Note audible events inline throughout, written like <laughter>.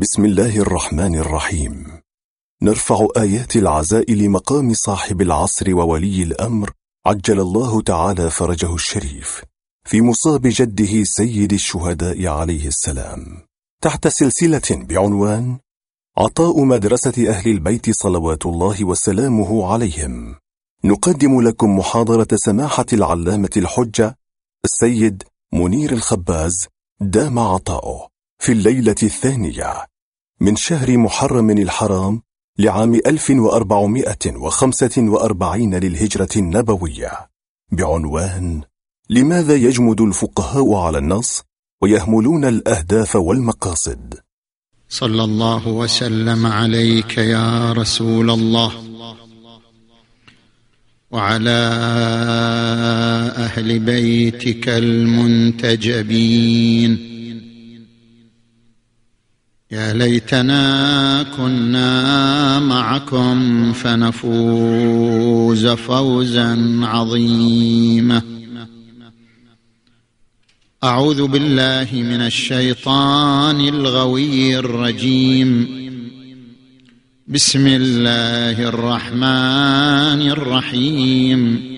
بسم الله الرحمن الرحيم. نرفع آيات العزاء لمقام صاحب العصر وولي الأمر عجل الله تعالى فرجه الشريف في مصاب جده سيد الشهداء عليه السلام. تحت سلسلة بعنوان عطاء مدرسة أهل البيت صلوات الله وسلامه عليهم. نقدم لكم محاضرة سماحة العلامة الحجة السيد منير الخباز دام عطاؤه. في الليلة الثانية من شهر محرم الحرام لعام 1445 للهجرة النبوية بعنوان لماذا يجمد الفقهاء على النص ويهملون الأهداف والمقاصد؟ صلى الله وسلم عليك يا رسول الله وعلى أهل بيتك المنتجبين. يا ليتنا كنا معكم فنفوز فوزا عظيما. أعوذ بالله من الشيطان الغوي الرجيم. بسم الله الرحمن الرحيم.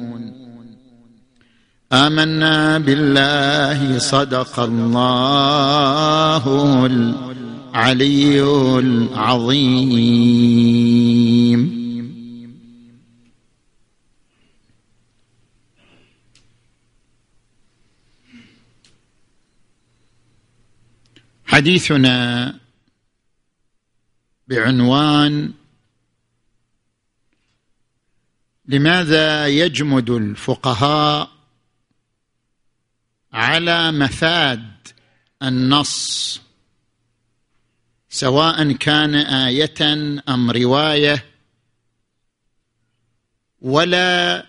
آمنا بالله صدق الله العلي العظيم. حديثنا بعنوان لماذا يجمد الفقهاء على مفاد النص سواء كان آية أم رواية ولا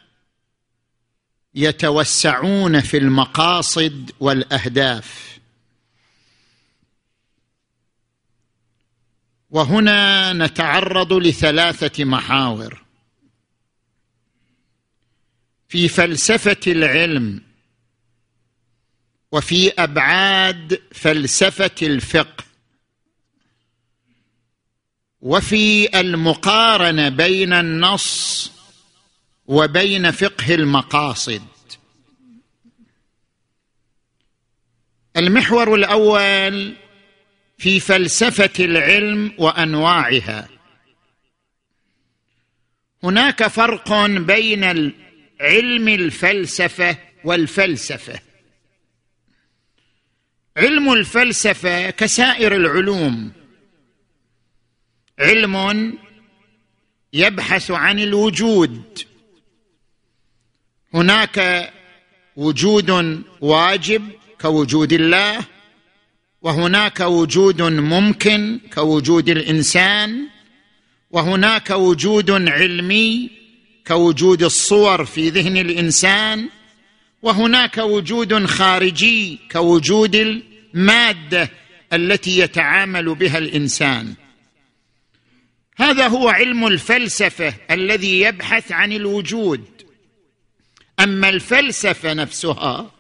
يتوسعون في المقاصد والأهداف. وهنا نتعرض لثلاثة محاور. في فلسفة العلم وفي أبعاد فلسفة الفقه. وفي المقارنة بين النص وبين فقه المقاصد. المحور الأول في فلسفة العلم وأنواعها. هناك فرق بين علم الفلسفة والفلسفة. علم الفلسفة كسائر العلوم. علم يبحث عن الوجود. هناك وجود واجب كوجود الله وهناك وجود ممكن كوجود الإنسان وهناك وجود علمي كوجود الصور في ذهن الإنسان وهناك وجود خارجي كوجود المادة التي يتعامل بها الإنسان. هذا هو علم الفلسفة الذي يبحث عن الوجود. أما الفلسفة نفسها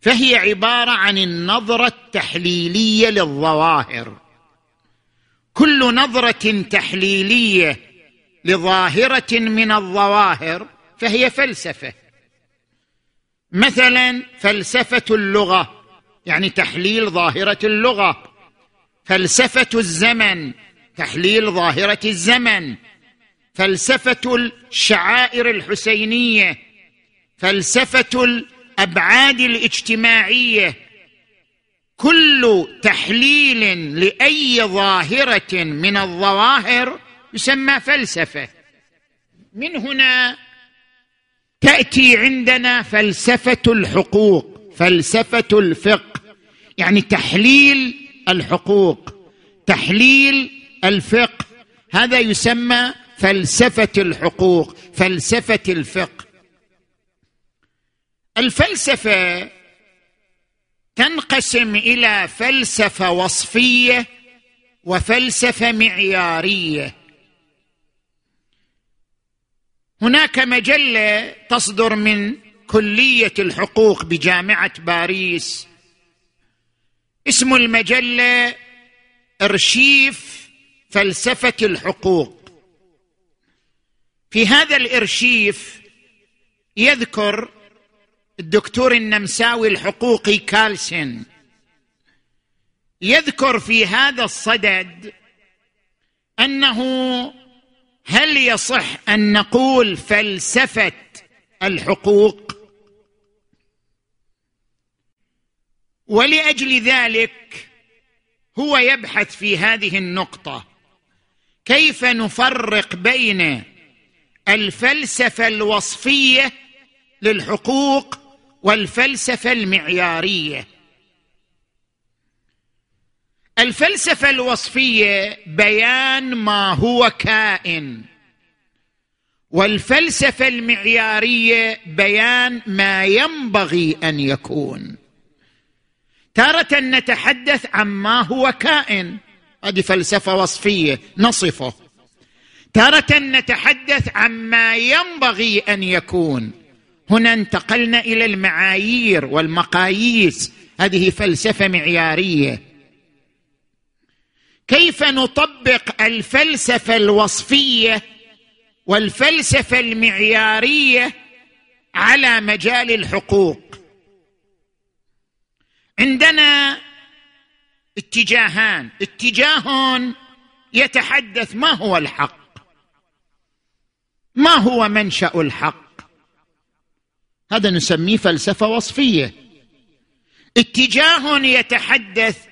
فهي عبارة عن النظرة التحليلية للظواهر. كل نظرة تحليلية لظاهرة من الظواهر فهي فلسفة. مثلا فلسفة اللغة يعني تحليل ظاهرة اللغة. فلسفة الزمن تحليل ظاهرة الزمن. فلسفة الشعائر الحسينية فلسفة الأبعاد الاجتماعية. كل تحليل لأي ظاهرة من الظواهر يسمى فلسفة. من هنا تأتي عندنا فلسفة الحقوق فلسفة الفقه. يعني تحليل الحقوق تحليل الفقه. هذا يسمى فلسفة الحقوق فلسفة الفقه. الفلسفة تنقسم إلى فلسفة وصفية وفلسفة معيارية. هناك مجلة تصدر من كلية الحقوق بجامعة باريس. اسم المجلة إرشيف فلسفة الحقوق. في هذا الإرشيف يذكر الدكتور النمساوي الحقوقي كالسن. يذكر في هذا الصدد أنه هل يصح أن نقول فلسفة الحقوق؟ ولأجل ذلك هو يبحث في هذه النقطة كيف نفرق بين الفلسفة الوصفية للحقوق والفلسفة المعيارية؟ الفلسفة الوصفية بيان ما هو كائن. والفلسفة المعيارية بيان ما ينبغي أن يكون. تارة نتحدث عما هو كائن. هذه فلسفة وصفية نصفه. تارة نتحدث عما ينبغي أن يكون. هنا انتقلنا إلى المعايير والمقاييس. هذه فلسفة معيارية. كيف نطبق الفلسفة الوصفية والفلسفة المعيارية على مجال الحقوق؟ عندنا اتجاهان. اتجاه يتحدث ما هو الحق؟ ما هو منشأ الحق؟ هذا نسميه فلسفة وصفية. اتجاه يتحدث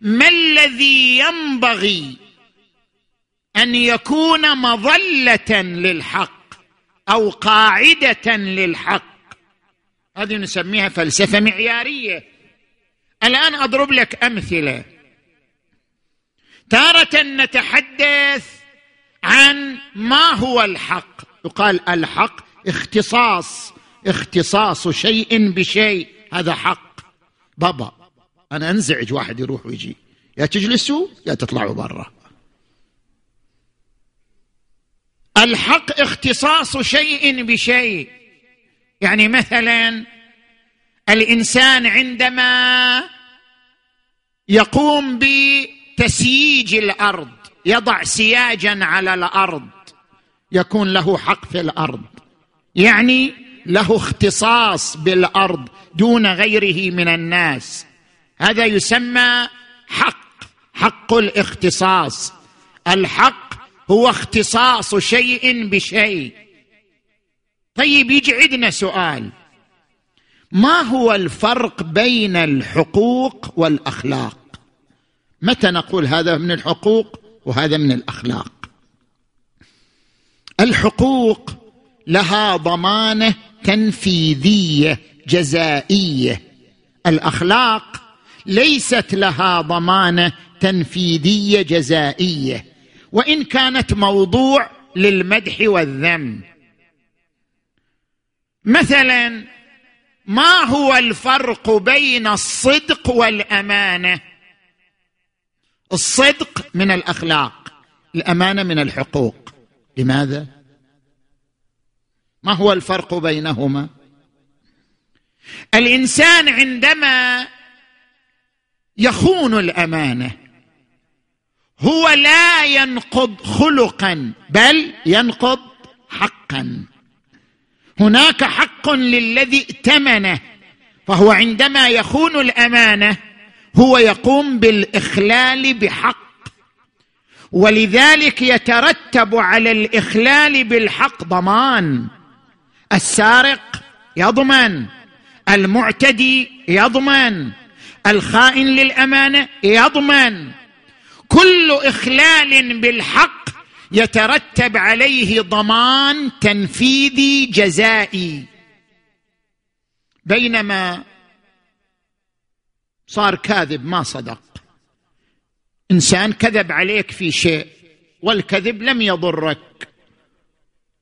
ما الذي ينبغي أن يكون مظلة للحق أو قاعدة للحق؟ هذه نسميها فلسفة معيارية. الآن أضرب لك أمثلة. تارة نتحدث عن ما هو الحق. يقال الحق اختصاص اختصاص شيء بشيء. هذا حق. بابا. أنا أنزعج واحد يروح ويجي. يا تجلسوا يا تطلعوا برا. الحق اختصاص شيء بشيء. يعني مثلا الإنسان عندما يقوم بتسييج الأرض يضع سياجا على الأرض يكون له حق في الأرض. يعني له اختصاص بالأرض دون غيره من الناس. هذا يسمى حق حق الاختصاص. الحق هو اختصاص شيء بشيء. طيب يجي عندنا سؤال. ما هو الفرق بين الحقوق والأخلاق؟ متى نقول هذا من الحقوق وهذا من الأخلاق؟ الحقوق لها ضمانة تنفيذية جزائية. الأخلاق ليست لها ضمانة تنفيذية جزائية وإن كانت موضوع للمدح والذم. مثلا ما هو الفرق بين الصدق والأمانة؟ الصدق من الأخلاق الأمانة من الحقوق. لماذا؟ ما هو الفرق بينهما؟ الإنسان عندما يخون الأمانة. هو لا ينقض خلقا بل ينقض حقا. هناك حق للذي ائتمنه فهو عندما يخون الأمانة هو يقوم بالإخلال بحق. ولذلك يترتب على الإخلال بالحق ضمان. السارق يضمن المعتدي يضمن. الخائن للأمانة يضمن كل إخلال بالحق يترتب عليه ضمان تنفيذي جزائي. بينما صار كاذب ما صدق. إنسان كذب عليك في شيء والكذب لم يضرك.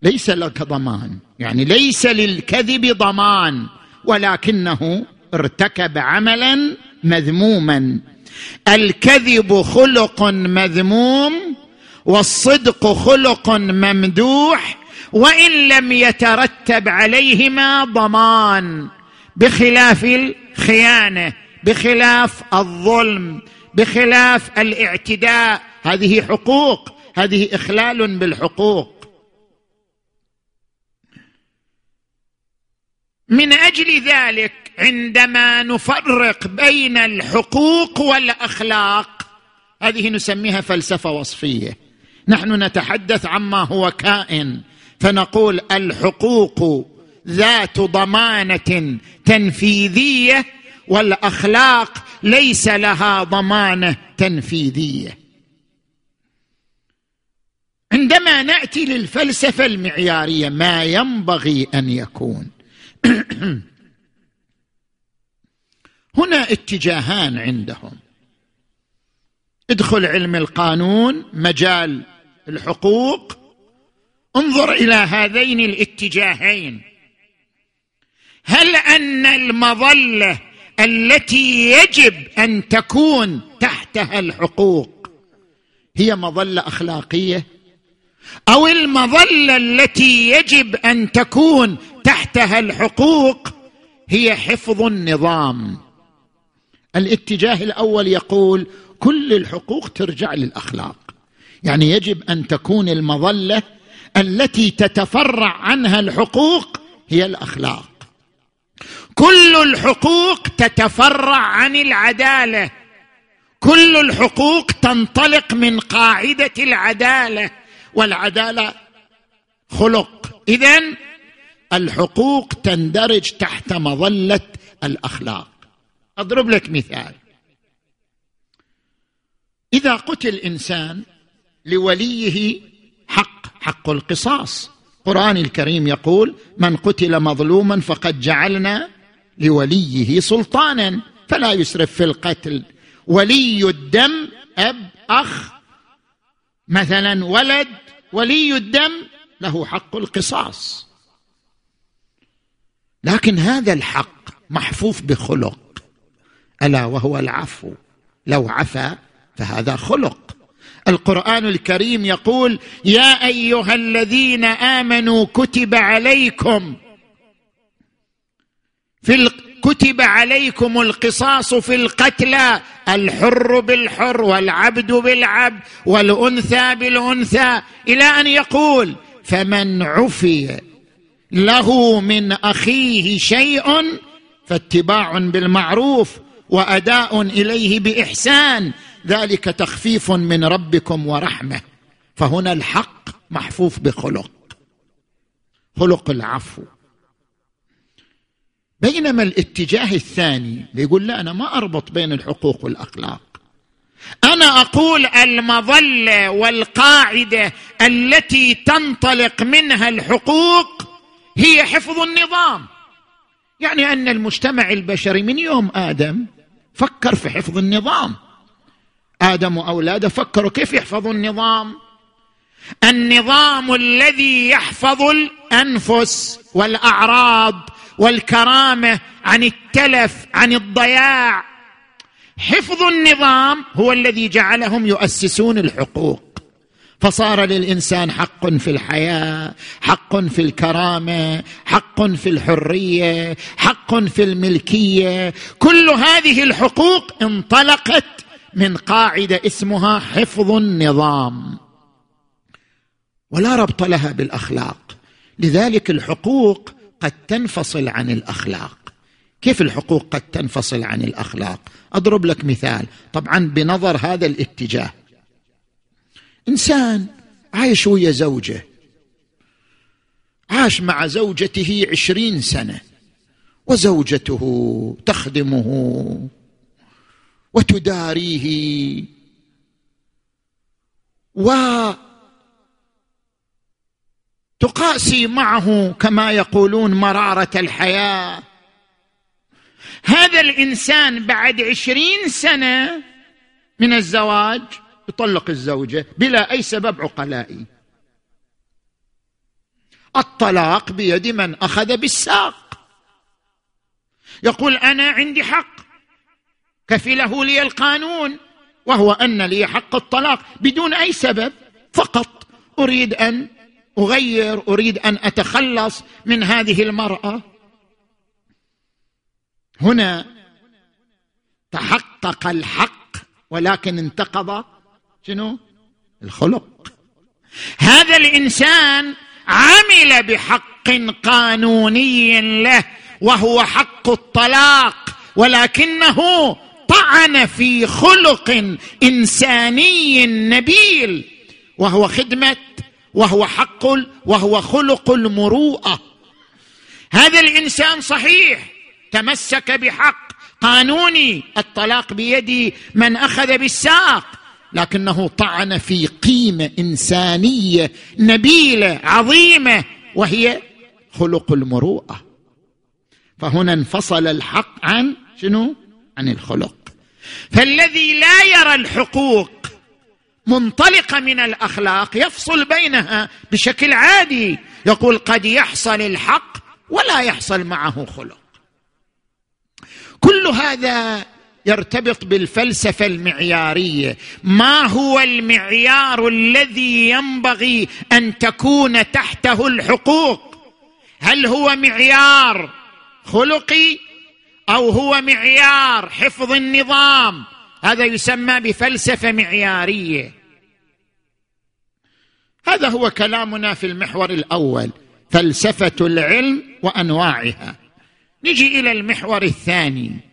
ليس لك ضمان. يعني ليس للكذب ضمان ولكنه ارتكب عملا مذموما. الكذب خلق مذموم والصدق خلق ممدوح وإن لم يترتب عليهما ضمان بخلاف الخيانة بخلاف الظلم بخلاف الاعتداء. هذه حقوق هذه إخلال بالحقوق. من أجل ذلك عندما نفرق بين الحقوق والأخلاق هذه نسميها فلسفة وصفية. نحن نتحدث عما هو كائن فنقول الحقوق ذات ضمانة تنفيذية والأخلاق ليس لها ضمانة تنفيذية. عندما نأتي للفلسفة المعيارية ما ينبغي أن يكون. <clears throat> هنا اتجاهان عندهم. ادخل علم القانون مجال الحقوق. انظر إلى هذين الاتجاهين. هل أن المظلة التي يجب أن تكون تحتها الحقوق هي مظلة أخلاقية؟ أو المظلة التي يجب أن تكون تحتها الحقوق هي حفظ النظام؟ الاتجاه الأول يقول كل الحقوق ترجع للأخلاق. يعني يجب أن تكون المظلة التي تتفرع عنها الحقوق هي الأخلاق. كل الحقوق تتفرع عن العدالة. كل الحقوق تنطلق من قاعدة العدالة. والعدالة خلق. اذا الحقوق تندرج تحت مظلة الأخلاق. أضرب لك مثال. إذا قتل إنسان لوليه حق حق القصاص. القران الكريم يقول من قتل مظلوما فقد جعلنا لوليه سلطانا. فلا يسرف في القتل. ولي الدم أب أخ مثلا ولد ولي الدم له حق القصاص. لكن هذا الحق محفوف بخلق. ألا وهو العفو. لو عفا فهذا خلق. القرآن الكريم يقول يا أيها الذين آمنوا كتب عليكم. في كتب عليكم القصاص في القتلى. الحر بالحر والعبد بالعبد والأنثى بالأنثى. إلى أن يقول فمن عفي له من أخيه شيء فاتباع بالمعروف. وأداء إليه بإحسان. ذلك تخفيف من ربكم ورحمة. فهنا الحق محفوف بخلق. خلق العفو. بينما الاتجاه الثاني بيقول لا أنا ما أربط بين الحقوق والأخلاق. أنا أقول المظلة والقاعدة التي تنطلق منها الحقوق هي حفظ النظام. يعني أن المجتمع البشري من يوم آدم فكر في حفظ النظام. آدم وأولاده فكروا كيف يحفظوا النظام. النظام الذي يحفظ الأنفس والأعراض والكرامة عن التلف عن الضياع. حفظ النظام هو الذي جعلهم يؤسسون الحقوق. فصار للإنسان حق في الحياة حق في الكرامة حق في الحرية حق في الملكية. كل هذه الحقوق انطلقت من قاعدة اسمها حفظ النظام. ولا ربط لها بالأخلاق. لذلك الحقوق قد تنفصل عن الأخلاق. كيف الحقوق قد تنفصل عن الأخلاق؟ أضرب لك مثال. طبعا بنظر هذا الاتجاه. إنسان عايش ويا زوجة. عاش مع زوجته عشرين سنة. وزوجته تخدمه وتداريه. وتقاسي معه كما يقولون مرارة الحياة. هذا الإنسان بعد عشرين سنة من الزواج يطلق الزوجة بلا أي سبب عقلائي. الطلاق بيد من أخذ بالساق. يقول أنا عندي حق. كفله لي القانون. وهو أن لي حق الطلاق بدون أي سبب. فقط أريد أن أغير أريد أن أتخلص من هذه المرأة. هنا تحقق الحق ولكن انتقض شنو؟ الخلق. هذا الإنسان عمل بحق قانوني له وهو حق الطلاق ولكنه طعن في خلق إنساني نبيل وهو خدمة وهو حق وهو خلق المروءة. هذا الإنسان صحيح تمسك بحق قانوني الطلاق بيد من أخذ بالساق لكنه طعن في قيمة إنسانية نبيلة عظيمة وهي خلق المروءة. فهنا انفصل الحق عن شنو؟ عن الخلق. فالذي لا يرى الحقوق منطلقه من الأخلاق يفصل بينها بشكل عادي. يقول قد يحصل الحق ولا يحصل معه خلق. كل هذا يرتبط بالفلسفة المعيارية. ما هو المعيار الذي ينبغي أن تكون تحته الحقوق؟ هل هو معيار خلقي أو هو معيار حفظ النظام؟ هذا يسمى بفلسفة معيارية. هذا هو كلامنا في المحور الأول فلسفة العلم وأنواعها. نجي إلى المحور الثاني.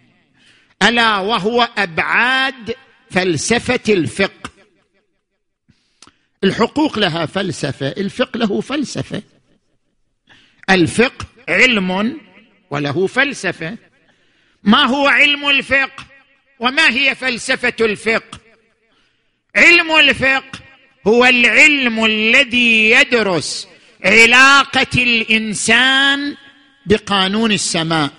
ألا وهو أبعاد فلسفة الفقه. الحقوق لها فلسفة الفقه له فلسفة. الفقه علم وله فلسفة. ما هو علم الفقه؟ وما هي فلسفة الفقه؟ علم الفقه هو العلم الذي يدرس علاقة الإنسان بقانون السماء.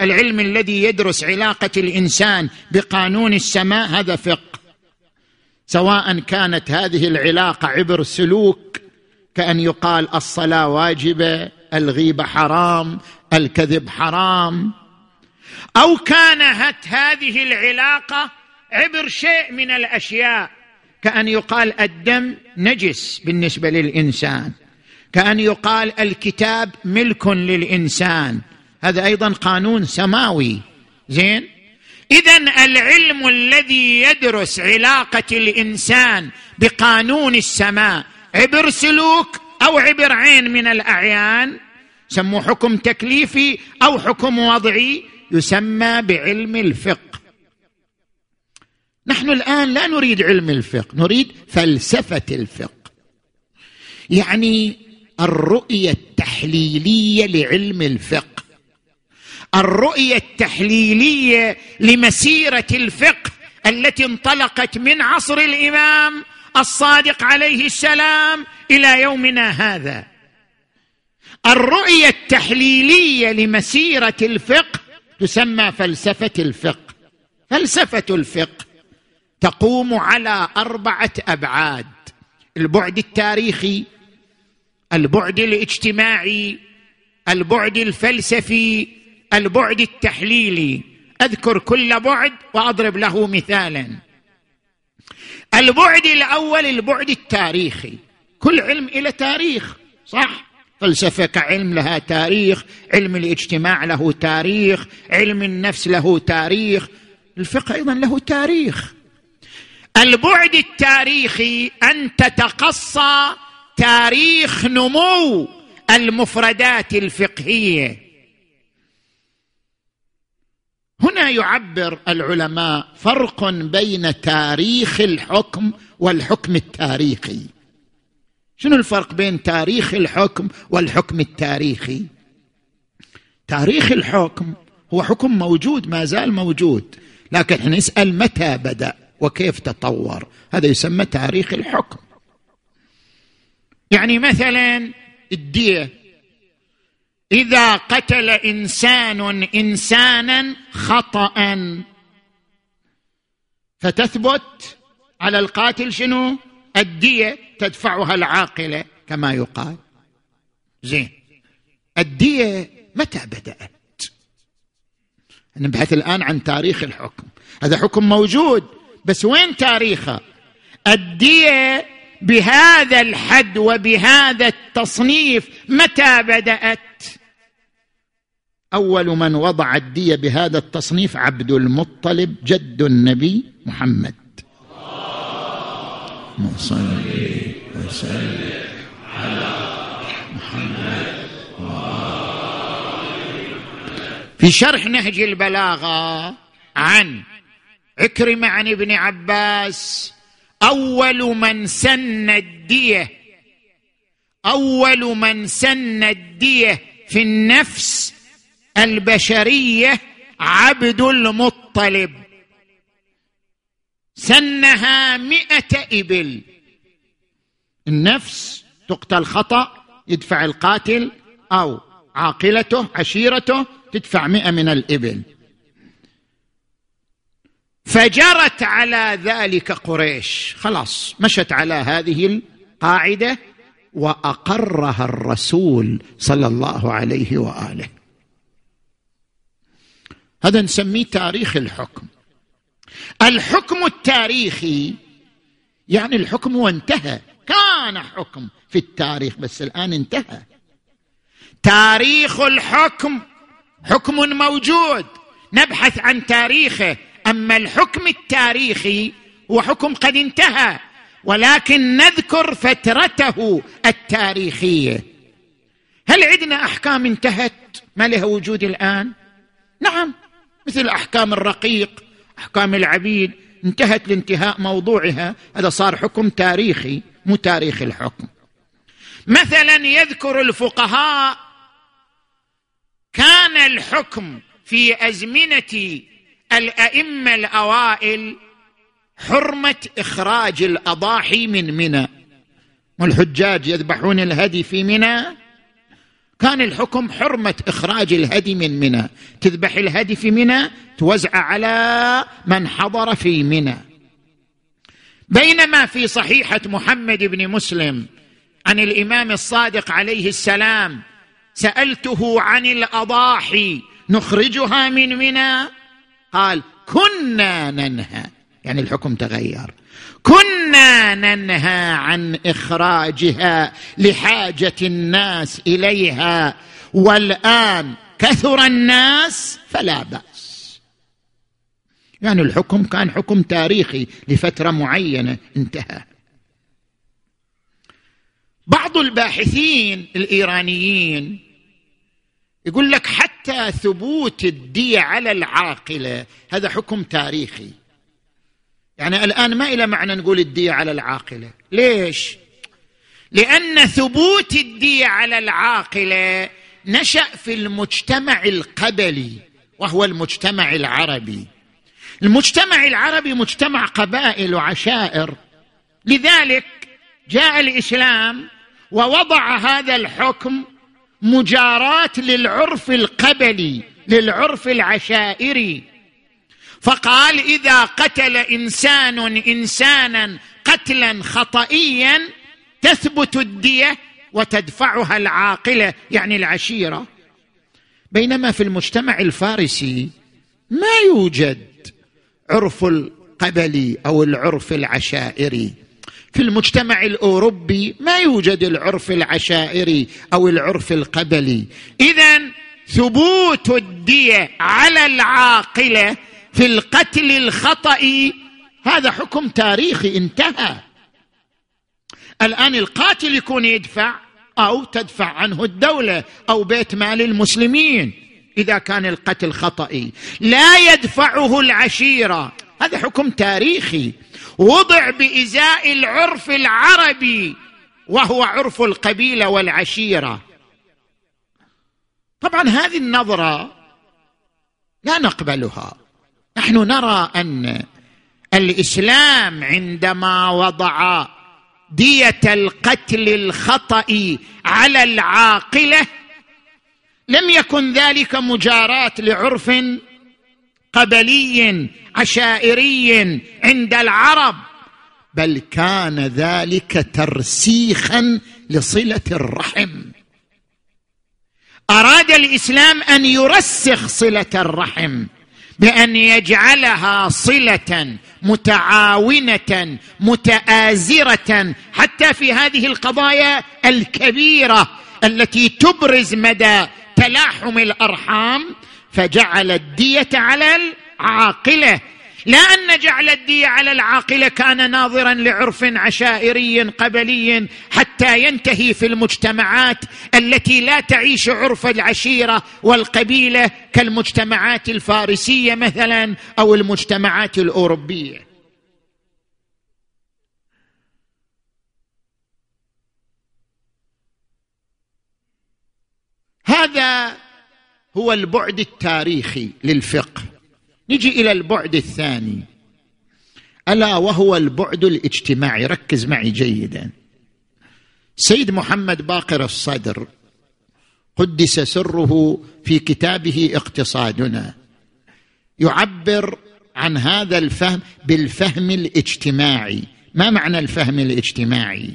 العلم الذي يدرس علاقة الإنسان بقانون السماء هذا فقه. سواء كانت هذه العلاقة عبر سلوك كأن يقال الصلاة واجبة الغيبه حرام الكذب حرام أو كانت هذه العلاقة عبر شيء من الأشياء كأن يقال الدم نجس بالنسبة للإنسان كأن يقال الكتاب ملك للإنسان. هذا أيضا قانون سماوي. زين؟ اذا العلم الذي يدرس علاقة الإنسان بقانون السماء عبر سلوك أو عبر عين من الأعيان سموه حكم تكليفي أو حكم وضعي يسمى بعلم الفقه. نحن الآن لا نريد علم الفقه نريد فلسفة الفقه. يعني الرؤية التحليلية لعلم الفقه. الرؤية التحليلية لمسيرة الفقه التي انطلقت من عصر الإمام الصادق عليه السلام إلى يومنا هذا. الرؤية التحليلية لمسيرة الفقه تسمى فلسفة الفقه. فلسفة الفقه تقوم على أربعة أبعاد. البعد التاريخي البعد الاجتماعي البعد الفلسفي البعد التحليلي. أذكر كل بعد وأضرب له مثالا. البعد الأول البعد التاريخي. كل علم إلى تاريخ صح؟ فلسفه كعلم لها تاريخ علم الاجتماع له تاريخ علم النفس له تاريخ الفقه أيضا له تاريخ. البعد التاريخي أن تتقصى تاريخ نمو المفردات الفقهية. هنا يعبر العلماء فرق بين تاريخ الحكم والحكم التاريخي. شنو الفرق بين تاريخ الحكم والحكم التاريخي؟ تاريخ الحكم هو حكم موجود ما زال موجود لكن نسال متى بدأ وكيف تطور؟ هذا يسمى تاريخ الحكم. يعني مثلا الدية إذا قتل إنسان إنسانا خطأ. فتثبت على القاتل شنو؟ الدية تدفعها العاقلة كما يقال. زين. الدية متى بدأت؟ نبحث الآن عن تاريخ الحكم. هذا حكم موجود بس وين تاريخه؟ الدية بهذا الحد وبهذا التصنيف متى بدأت؟ أول من وضع الدية بهذا التصنيف عبد المطلب جد النبي محمد. صل وسلم على محمد في شرح نهج البلاغة عن عكرمة عن ابن عباس أول من سن الدية أول من سن الدية في النفس البشرية عبد المطلب. سنها مئة إبل. النفس تقتل خطأ يدفع القاتل أو عاقلته عشيرته تدفع مئة من الإبل. فجرت على ذلك قريش. خلاص مشت على هذه القاعدة وأقرها الرسول صلى الله عليه وآله. هذا نسميه تاريخ الحكم. الحكم التاريخي يعني الحكم وانتهى. كان حكم في التاريخ بس الآن انتهى. تاريخ الحكم حكم موجود. نبحث عن تاريخه. أما الحكم التاريخي هو حكم قد انتهى. ولكن نذكر فترته التاريخية. هل عندنا أحكام انتهت؟ ما لها وجود الآن؟ نعم. مثل أحكام الرقيق أحكام العبيد. انتهت لانتهاء موضوعها. هذا صار حكم تاريخي مو تاريخ الحكم. مثلا يذكر الفقهاء كان الحكم في أزمنة الأئمة الأوائل حرمة إخراج الأضاحي من منى. والحجاج يذبحون الهدي في منى. كان الحكم حرمة إخراج الهدي من منى. تذبح الهدي في منى توزع على من حضر في منى. بينما في صحيحة محمد بن مسلم عن الإمام الصادق عليه السلام سألته عن الأضاحي نخرجها من منى؟ قال كنا ننهى. يعني الحكم تغير. كنا ننهى عن إخراجها لحاجة الناس إليها والآن كثر الناس فلا بأس. يعني الحكم كان حكم تاريخي لفترة معينة انتهى. بعض الباحثين الإيرانيين يقول لك حتى ثبوت الدية على العاقلة هذا حكم تاريخي. يعني الآن ما إلى معنى نقول الدية على العاقلة. ليش؟ لأن ثبوت الدية على العاقلة نشأ في المجتمع القبلي وهو المجتمع العربي. المجتمع العربي مجتمع قبائل وعشائر. لذلك جاء الإسلام ووضع هذا الحكم مجاراة للعرف القبلي للعرف العشائري. فقال إذا قتل إنسان إنسانا قتلا خطئيا تثبت الدية وتدفعها العاقلة يعني العشيرة. بينما في المجتمع الفارسي ما يوجد عرف القبلي أو العرف العشائري في المجتمع الأوروبي ما يوجد العرف العشائري أو العرف القبلي اذا ثبوت الدية على العاقلة في القتل الخطأ. هذا حكم تاريخي انتهى. الآن القاتل يكون يدفع أو تدفع عنه الدولة أو بيت مال المسلمين إذا كان القتل خطئي لا يدفعه العشيرة. هذا حكم تاريخي. وضع بإزاء العرف العربي وهو عرف القبيلة والعشيرة. طبعا هذه النظرة لا نقبلها. نحن نرى أن الإسلام عندما وضع دية القتل الخطأ على العاقلة لم يكن ذلك مجاراه لعرف قبلي عشائري عند العرب بل كان ذلك ترسيخا لصلة الرحم. أراد الإسلام أن يرسخ صلة الرحم بأن يجعلها صلة متعاونة متآزرة حتى في هذه القضايا الكبيرة التي تبرز مدى تلاحم الأرحام فجعل الدية على العاقلة. لا أن جعل الديه على العاقله كان ناظرا لعرف عشائري قبلي حتى ينتهي في المجتمعات التي لا تعيش عرف العشيرة والقبيلة كالمجتمعات الفارسية مثلا أو المجتمعات الأوروبية. هذا هو البعد التاريخي للفقه. نجي إلى البعد الثاني. ألا وهو البعد الاجتماعي. ركز معي جيدا. سيد محمد باقر الصدر قدس سره في كتابه اقتصادنا. يعبر عن هذا الفهم بالفهم الاجتماعي. ما معنى الفهم الاجتماعي؟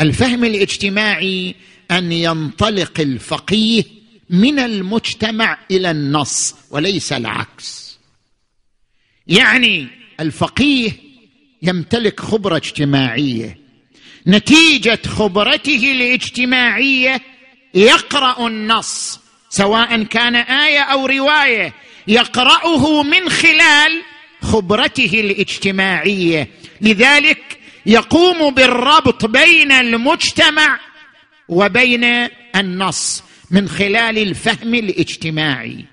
الفهم الاجتماعي أن ينطلق الفقيه من المجتمع إلى النص وليس العكس. يعني الفقيه يمتلك خبرة اجتماعية. نتيجة خبرته الاجتماعية يقرأ النص سواء كان آية أو رواية يقرأه من خلال خبرته الاجتماعية. لذلك يقوم بالربط بين المجتمع وبين النص. من خلال الفهم الاجتماعي.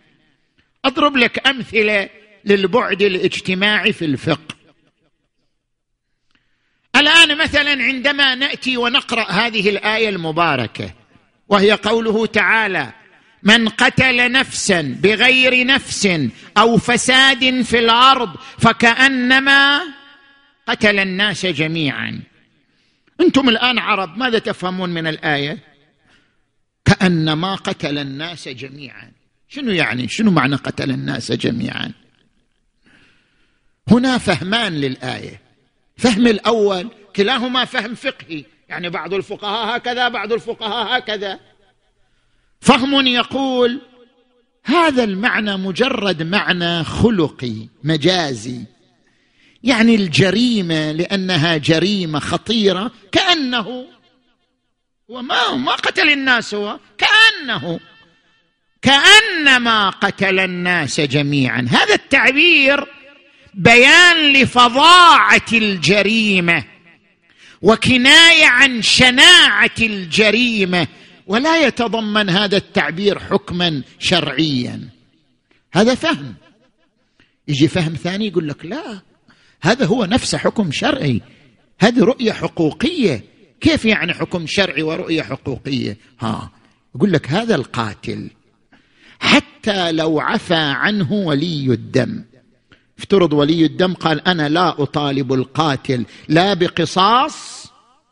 أضرب لك أمثلة للبعد الاجتماعي في الفقه. الآن مثلا عندما نأتي ونقرأ هذه الآية المباركة وهي قوله تعالى من قتل نفسا بغير نفس أو فساد في الأرض فكأنما قتل الناس جميعا. أنتم الآن عرب ماذا تفهمون من الآية؟ كانما قتل الناس جميعا. شنو يعني؟ شنو معنى قتل الناس جميعا؟ هنا فهمان للآية. فهم الأول كلاهما فهم فقهي. يعني بعض الفقهاء هكذا بعض الفقهاء هكذا. فهم يقول هذا المعنى مجرد معنى خلقي مجازي. يعني الجريمة لأنها جريمة خطيرة كأنه وما ما قتل الناس هو. كأنه كأنما قتل الناس جميعا. هذا التعبير بيان لفظاعة الجريمة وكناية عن شناعة الجريمة. ولا يتضمن هذا التعبير حكما شرعيا. هذا فهم. يجي فهم ثاني يقول لك لا هذا هو نفسه حكم شرعي. هذه رؤية حقوقية. كيف يعني حكم شرعي ورؤية حقوقية؟ ها يقول لك هذا القاتل حتى لو عفى عنه ولي الدم. افترض ولي الدم قال أنا لا أطالب القاتل لا بقصاص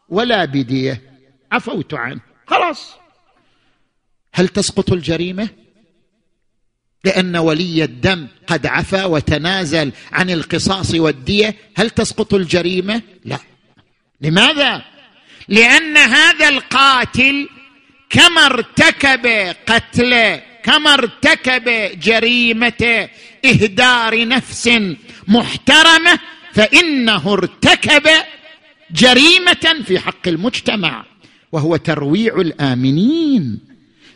ولا بدية. عفوت عنه. خلاص. هل تسقط الجريمة؟ لأن ولي الدم قد عفى وتنازل عن القصاص والدية. هل تسقط الجريمة؟ لا. لماذا؟ لأن هذا القاتل كما ارتكب قتل كما ارتكب جريمه إهدار نفس محترمة فإنه ارتكب جريمة في حق المجتمع وهو ترويع الآمنين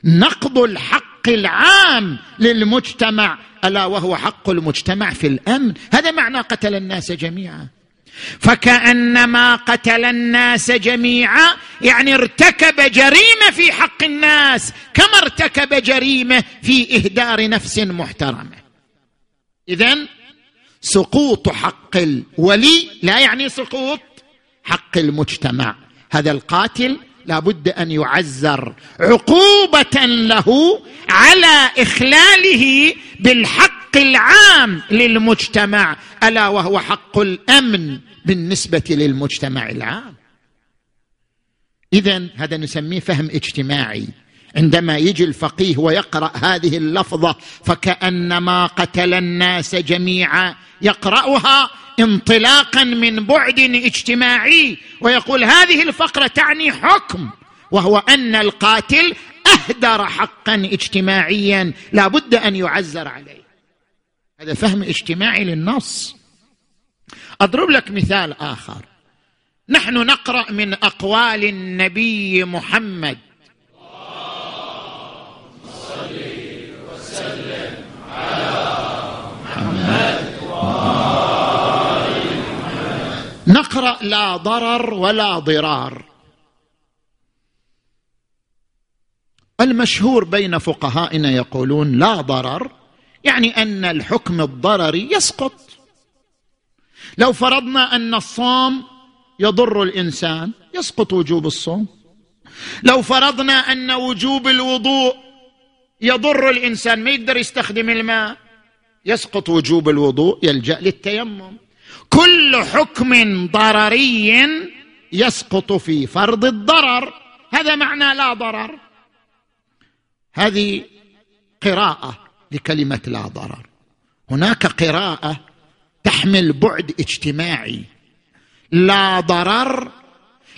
نقض الحق العام للمجتمع ألا وهو حق المجتمع في الأمن؟ هذا معنى قتل الناس جميعا. فكأنما قتل الناس جميعا يعني ارتكب جريمة في حق الناس كما ارتكب جريمة في إهدار نفس محترمة. اذا سقوط حق الولي لا يعني سقوط حق المجتمع. هذا القاتل لابد أن يعزر عقوبة له على إخلاله بالحق العام للمجتمع ألا وهو حق الأمن بالنسبة للمجتمع العام. اذا هذا نسميه فهم اجتماعي. عندما يجي الفقيه ويقرأ هذه اللفظة فكأنما قتل الناس جميعا يقرأها انطلاقا من بعد اجتماعي ويقول هذه الفقرة تعني حكم وهو أن القاتل أهدر حقا اجتماعيا لا بد أن يعزر عليه. هذا فهم اجتماعي للنص. أضرب لك مثال آخر. نحن نقرأ من أقوال النبي محمد. نقرأ لا ضرر ولا ضرار. المشهور بين فقهائنا يقولون لا ضرر يعني أن الحكم الضرري يسقط. لو فرضنا أن الصوم يضر الإنسان يسقط وجوب الصوم. لو فرضنا أن وجوب الوضوء يضر الإنسان ما يقدر يستخدم الماء يسقط وجوب الوضوء يلجأ للتيمم. كل حكم ضرري يسقط في فرض الضرر. هذا معنى لا ضرر. هذه قراءة لكلمة لا ضرر. هناك قراءة تحمل بعد اجتماعي. لا ضرر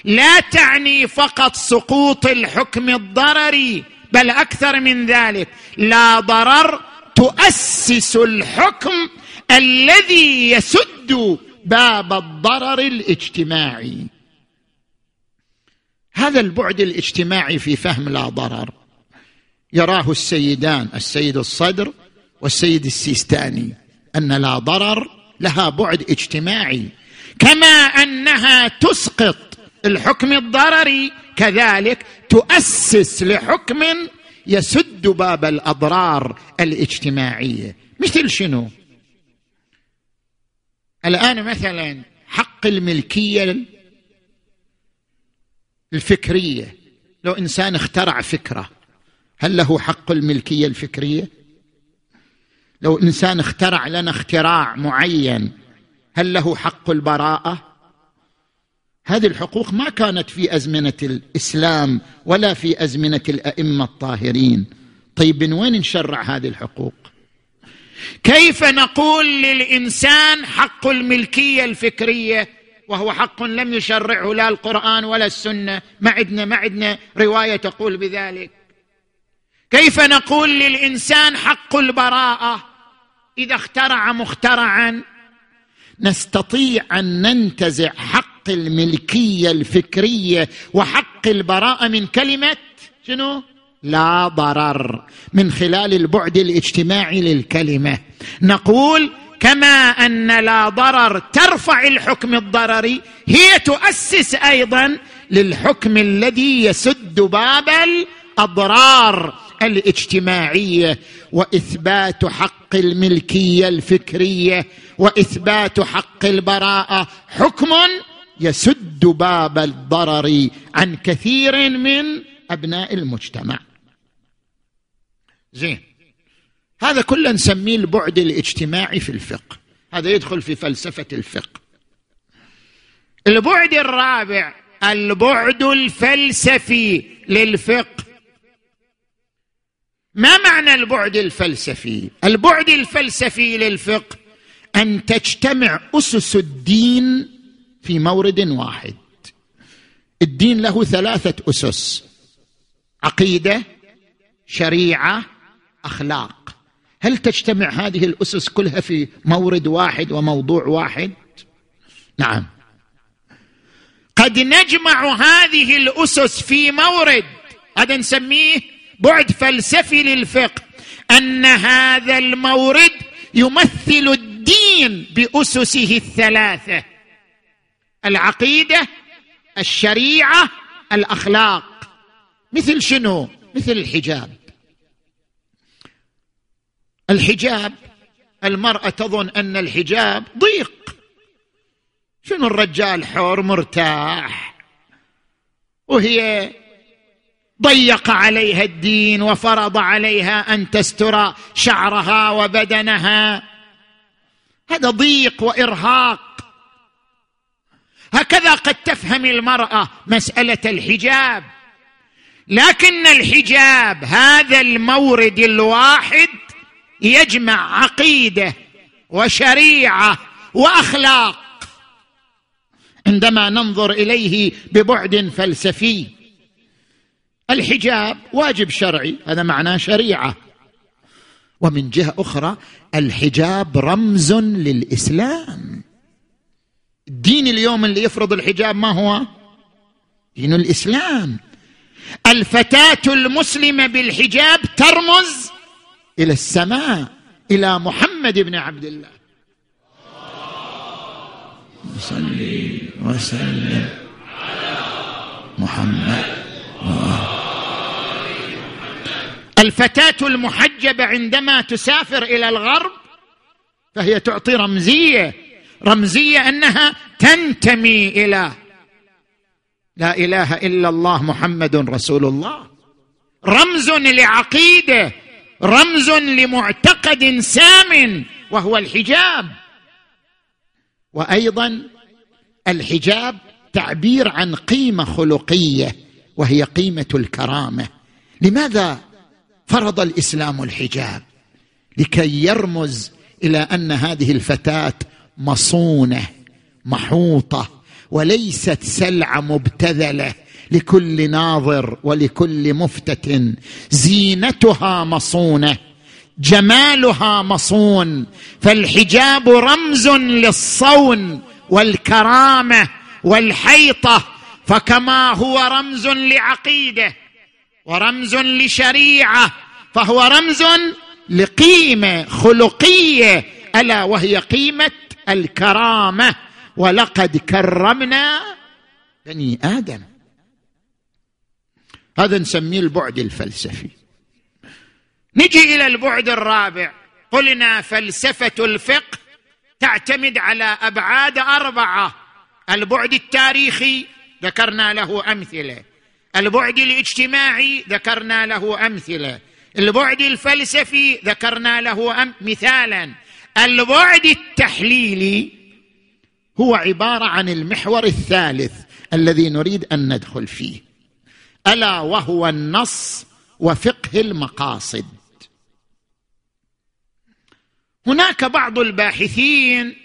لا تعني فقط سقوط الحكم الضرري بل أكثر من ذلك. لا ضرر تؤسس الحكم الذي يسد باب الضرر الاجتماعي. هذا البعد الاجتماعي في فهم لا ضرر. يراه السيدان السيد الصدر والسيد السيستاني أن لا ضرر لها بعد اجتماعي كما أنها تسقط الحكم الضرري كذلك تؤسس لحكم يسد باب الأضرار الاجتماعية. مثل شنو؟ الآن مثلا حق الملكية الفكرية. لو إنسان اخترع فكرة هل له حق الملكية الفكرية؟ لو إنسان اخترع لنا اختراع معين هل له حق البراءة؟ هذه الحقوق ما كانت في أزمنة الإسلام ولا في أزمنة الأئمة الطاهرين. طيب من وين نشرع هذه الحقوق؟ كيف نقول للإنسان حق الملكية الفكرية وهو حق لم يشرعه لا القرآن ولا السنة؟ ما عندنا ما عندنا رواية تقول بذلك. كيف نقول للإنسان حق البراءة إذا اخترع مخترعا؟ نستطيع أن ننتزع حق الملكية الفكرية وحق البراءة من كلمة شنو؟ لا ضرر من خلال البعد الاجتماعي للكلمة. نقول كما أن لا ضرر ترفع الحكم الضرري هي تؤسس أيضا للحكم الذي يسد باب الأضرار الاجتماعية وإثبات حق الملكية الفكرية وإثبات حق البراءة. حكم يسد باب الضرر عن كثير من أبناء المجتمع. زين. هذا كله نسميه البعد الاجتماعي في الفقه. هذا يدخل في فلسفة الفقه. البعد الرابع البعد الفلسفي للفقه. ما معنى البعد الفلسفي؟ البعد الفلسفي للفقه أن تجتمع أسس الدين في مورد واحد. الدين له ثلاثة أسس عقيدة شريعة أخلاق. هل تجتمع هذه الأسس كلها في مورد واحد وموضوع واحد؟ نعم. قد نجمع هذه الأسس في مورد هذا نسميه بعد فلسفي للفقه أن هذا المورد يمثل الدين بأسسه الثلاثة العقيدة الشريعة الأخلاق. مثل شنو؟ مثل الحجاب. الحجاب المرأة تظن أن الحجاب ضيق. شنو الرجال حور مرتاح؟ وهي ضيق عليها الدين وفرض عليها أن تستر شعرها وبدنها. هذا ضيق وإرهاق. هكذا قد تفهم المرأة مسألة الحجاب. لكن الحجاب هذا المورد الواحد يجمع عقيدة وشريعة وأخلاق. عندما ننظر إليه ببعد فلسفي الحجاب واجب شرعي هذا معناه شريعة. ومن جهة أخرى الحجاب رمز للإسلام. الدين اليوم اللي يفرض الحجاب ما هو؟ دين الإسلام. الفتاة المسلمة بالحجاب ترمز إلى السماء إلى محمد بن عبد الله. صلي وسلم على محمد. الفتاة المحجبه عندما تسافر إلى الغرب فهي تعطي رمزية. رمزية أنها تنتمي إلى لا إله إلا الله محمد رسول الله. رمز لعقيدة. رمز لمعتقد سام وهو الحجاب. وأيضا الحجاب تعبير عن قيمة خلقية وهي قيمة الكرامة. لماذا فرض الإسلام الحجاب؟ لكي يرمز إلى أن هذه الفتاة مصونة محوطة وليست سلعة مبتذلة. لكل ناظر ولكل مفتت. زينتها مصونة جمالها مصون فالحجاب رمز للصون والكرامة والحيطة فكما هو رمز لعقيدة ورمز لشريعة فهو رمز لقيمة خلقية ألا وهي قيمة الكرامة. ولقد كرمنا بني آدم. هذا نسميه البعد الفلسفي. نجي إلى البعد الرابع. قلنا فلسفة الفقه تعتمد على أبعاد أربعة. البعد التاريخي ذكرنا له أمثلة. البعد الاجتماعي ذكرنا له أمثلة. البعد الفلسفي ذكرنا له أم مثالا. البعد التحليلي هو عبارة عن المحور الثالث الذي نريد أن ندخل فيه. ألا وهو النص وفقه المقاصد. هناك بعض الباحثين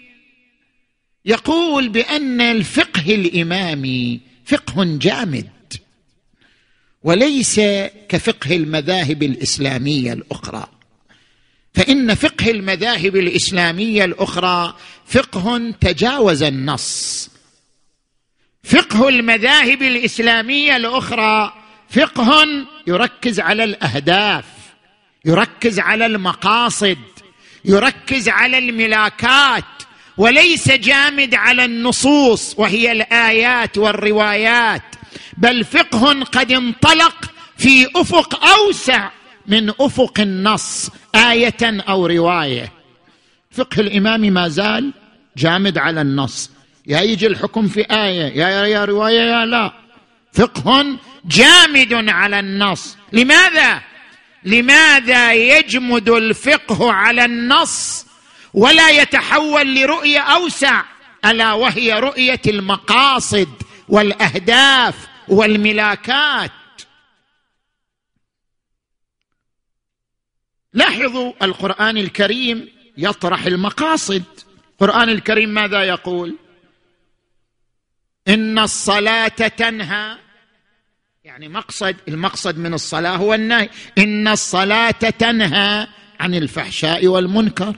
يقول بأن الفقه الامامي فقه جامد وليس كفقه المذاهب الإسلامية الأخرى. فإن فقه المذاهب الإسلامية الأخرى فقه تجاوز النص فقه المذاهب الإسلامية الأخرى فقه يركز على الأهداف يركز على المقاصد يركز على الملاكات وليس جامد على النصوص وهي الآيات والروايات بل فقه قد انطلق في أفق أوسع من أفق النص آية أو رواية. فقه الإمام ما زال جامد على النص. يا يجي الحكم في آية يا يا رواية يا لا. فقه جامد على النص. لماذا؟ لماذا يجمد الفقه على النص ولا يتحول لرؤية أوسع؟ ألا وهي رؤية المقاصد والأهداف والملاكات. لاحظوا القرآن الكريم يطرح المقاصد. القران الكريم ماذا يقول؟ إن الصلاة تنهى. يعني مقصد المقصد من الصلاة هو النهي. إن الصلاة تنهى عن الفحشاء والمنكر.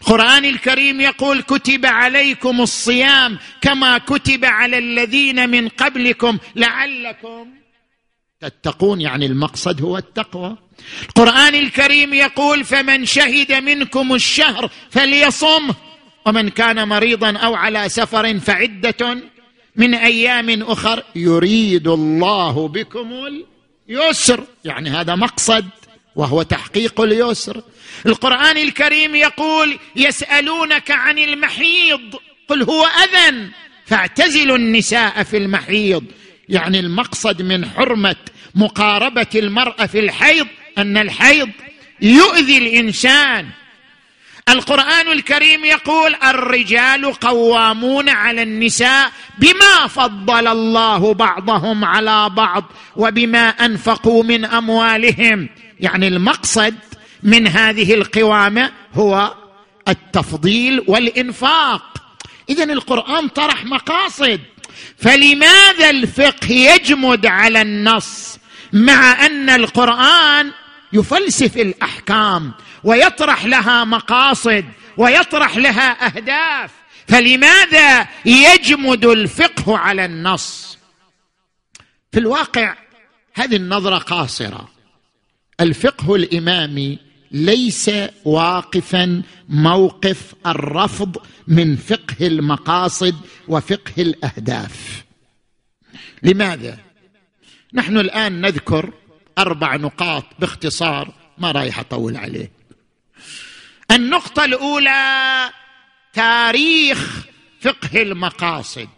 القرآن الكريم يقول كتب عليكم الصيام كما كتب على الذين من قبلكم لعلكم تتقون. يعني المقصد هو التقوى. القرآن الكريم يقول فمن شهد منكم الشهر فليصمه ومن كان مريضا أو على سفر فعدة. من أيام أخر يريد الله بكم اليسر. يعني هذا مقصد وهو تحقيق اليسر. القرآن الكريم يقول يسألونك عن المحيض قل هو أذى فاعتزلوا النساء في المحيض. يعني المقصد من حرمة مقاربة المرأة في الحيض أن الحيض يؤذي الإنسان. القرآن الكريم يقول الرجال قوامون على النساء بما فضل الله بعضهم على بعض وبما أنفقوا من أموالهم. يعني المقصد من هذه القوامة هو التفضيل والإنفاق. اذا القرآن طرح مقاصد. فلماذا الفقه يجمد على النص مع أن القرآن يفلسف الأحكام؟ ويطرح لها مقاصد ويطرح لها أهداف. فلماذا يجمد الفقه على النص؟ في الواقع هذه النظرة قاصرة. الفقه الإمامي ليس واقفا موقف الرفض من فقه المقاصد وفقه الأهداف. لماذا؟ نحن الآن نذكر أربع نقاط باختصار ما رايح أطول عليه. النقطة الأولى تاريخ فقه المقاصد.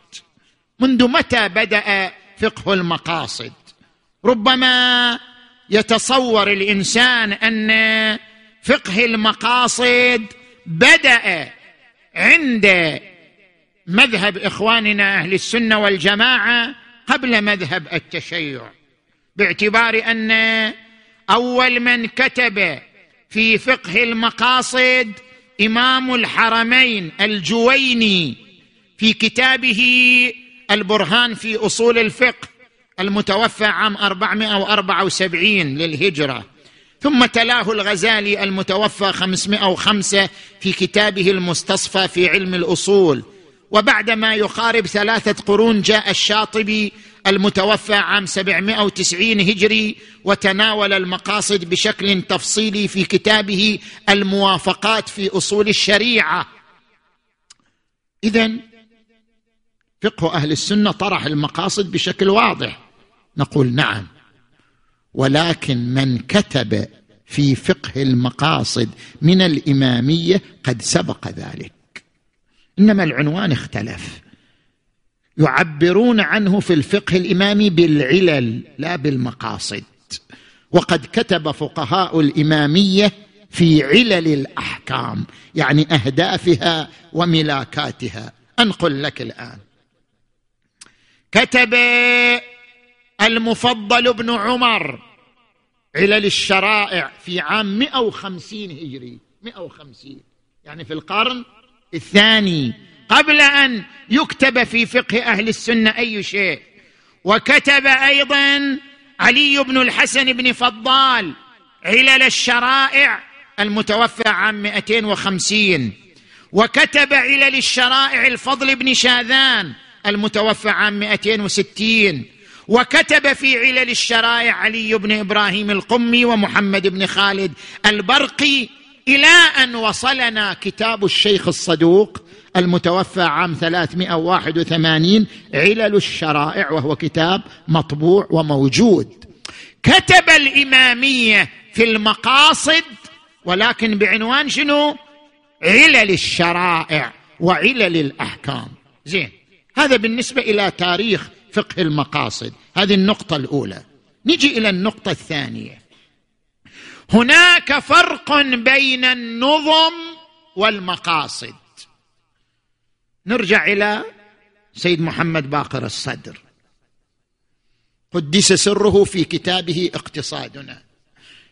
منذ متى بدأ فقه المقاصد؟ ربما يتصور الإنسان أن فقه المقاصد بدأ عند مذهب إخواننا أهل السنة والجماعة قبل مذهب التشيع باعتبار أن أول من كتب في فقه المقاصد إمام الحرمين الجويني في كتابه البرهان في أصول الفقه المتوفى عام 474 للهجرة. ثم تلاه الغزالي المتوفى 505 في كتابه المستصفى في علم الأصول. وبعدما يقارب ثلاثة قرون جاء الشاطبي المتوفى عام 790 هجري وتناول المقاصد بشكل تفصيلي في كتابه الموافقات في أصول الشريعة. اذا فقه أهل السنة طرح المقاصد بشكل واضح. نقول نعم. ولكن من كتب في فقه المقاصد من الإمامية قد سبق ذلك. إنما العنوان اختلف. يعبرون عنه في الفقه الامامي بالعلل لا بالمقاصد. وقد كتب فقهاء الإمامية في علل الأحكام يعني أهدافها وملاكاتها. أنقل لك الآن. كتب المفضل بن عمر علل الشرائع في عام 150 هجري 150 يعني في القرن الثاني. قبل أن يكتب في فقه أهل السنة أي شيء. وكتب أيضا علي بن الحسن بن فضال علل الشرائع المتوفى عام 250 وكتب علل الشرائع الفضل بن شاذان المتوفى عام 260 وكتب في علل الشرائع علي بن إبراهيم القمي ومحمد بن خالد البرقي. إلى أن وصلنا كتاب الشيخ الصدوق المتوفى عام 381 علل الشرائع وهو كتاب مطبوع وموجود. كتب الإمامية في المقاصد ولكن بعنوان شنو؟ علل الشرائع وعلل الأحكام. زين هذا بالنسبة إلى تاريخ فقه المقاصد. هذه النقطة الأولى. نجي إلى النقطة الثانية. هناك فرق بين النظم والمقاصد. نرجع إلى سيد محمد باقر الصدر. قدس سره في كتابه اقتصادنا.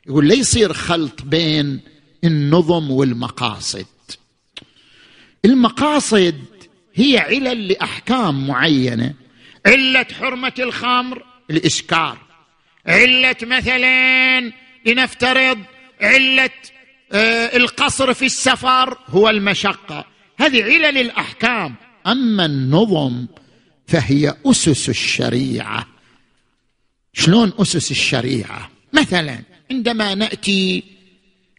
يقول لا يصير خلط بين النظم والمقاصد. المقاصد هي علل لأحكام معينة. علة حرمة الخمر الاسكار علة مثلا لنفترض علة آه القصر في السفر هو المشقة. هذه علل الاحكام أما النظم فهي أسس الشريعة. شلون أسس الشريعة؟ مثلا عندما نأتي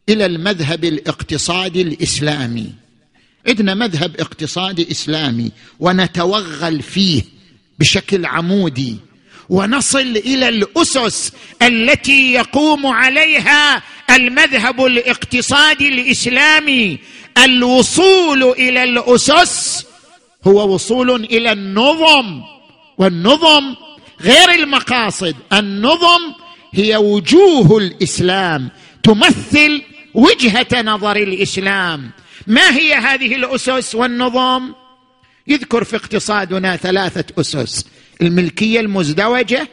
إلى المذهب الاقتصادي الإسلامي. عندنا مذهب اقتصادي إسلامي ونتوغل فيه بشكل عمودي ونصل إلى الأسس التي يقوم عليها المذهب الاقتصادي الإسلامي الوصول إلى الأسس هو وصول إلى النظم والنظم غير المقاصد النظم هي وجوه الإسلام تمثل وجهة نظر الإسلام. ما هي هذه الأسس والنظم؟ يذكر في اقتصادنا ثلاثة أسس الملكية المزدوجة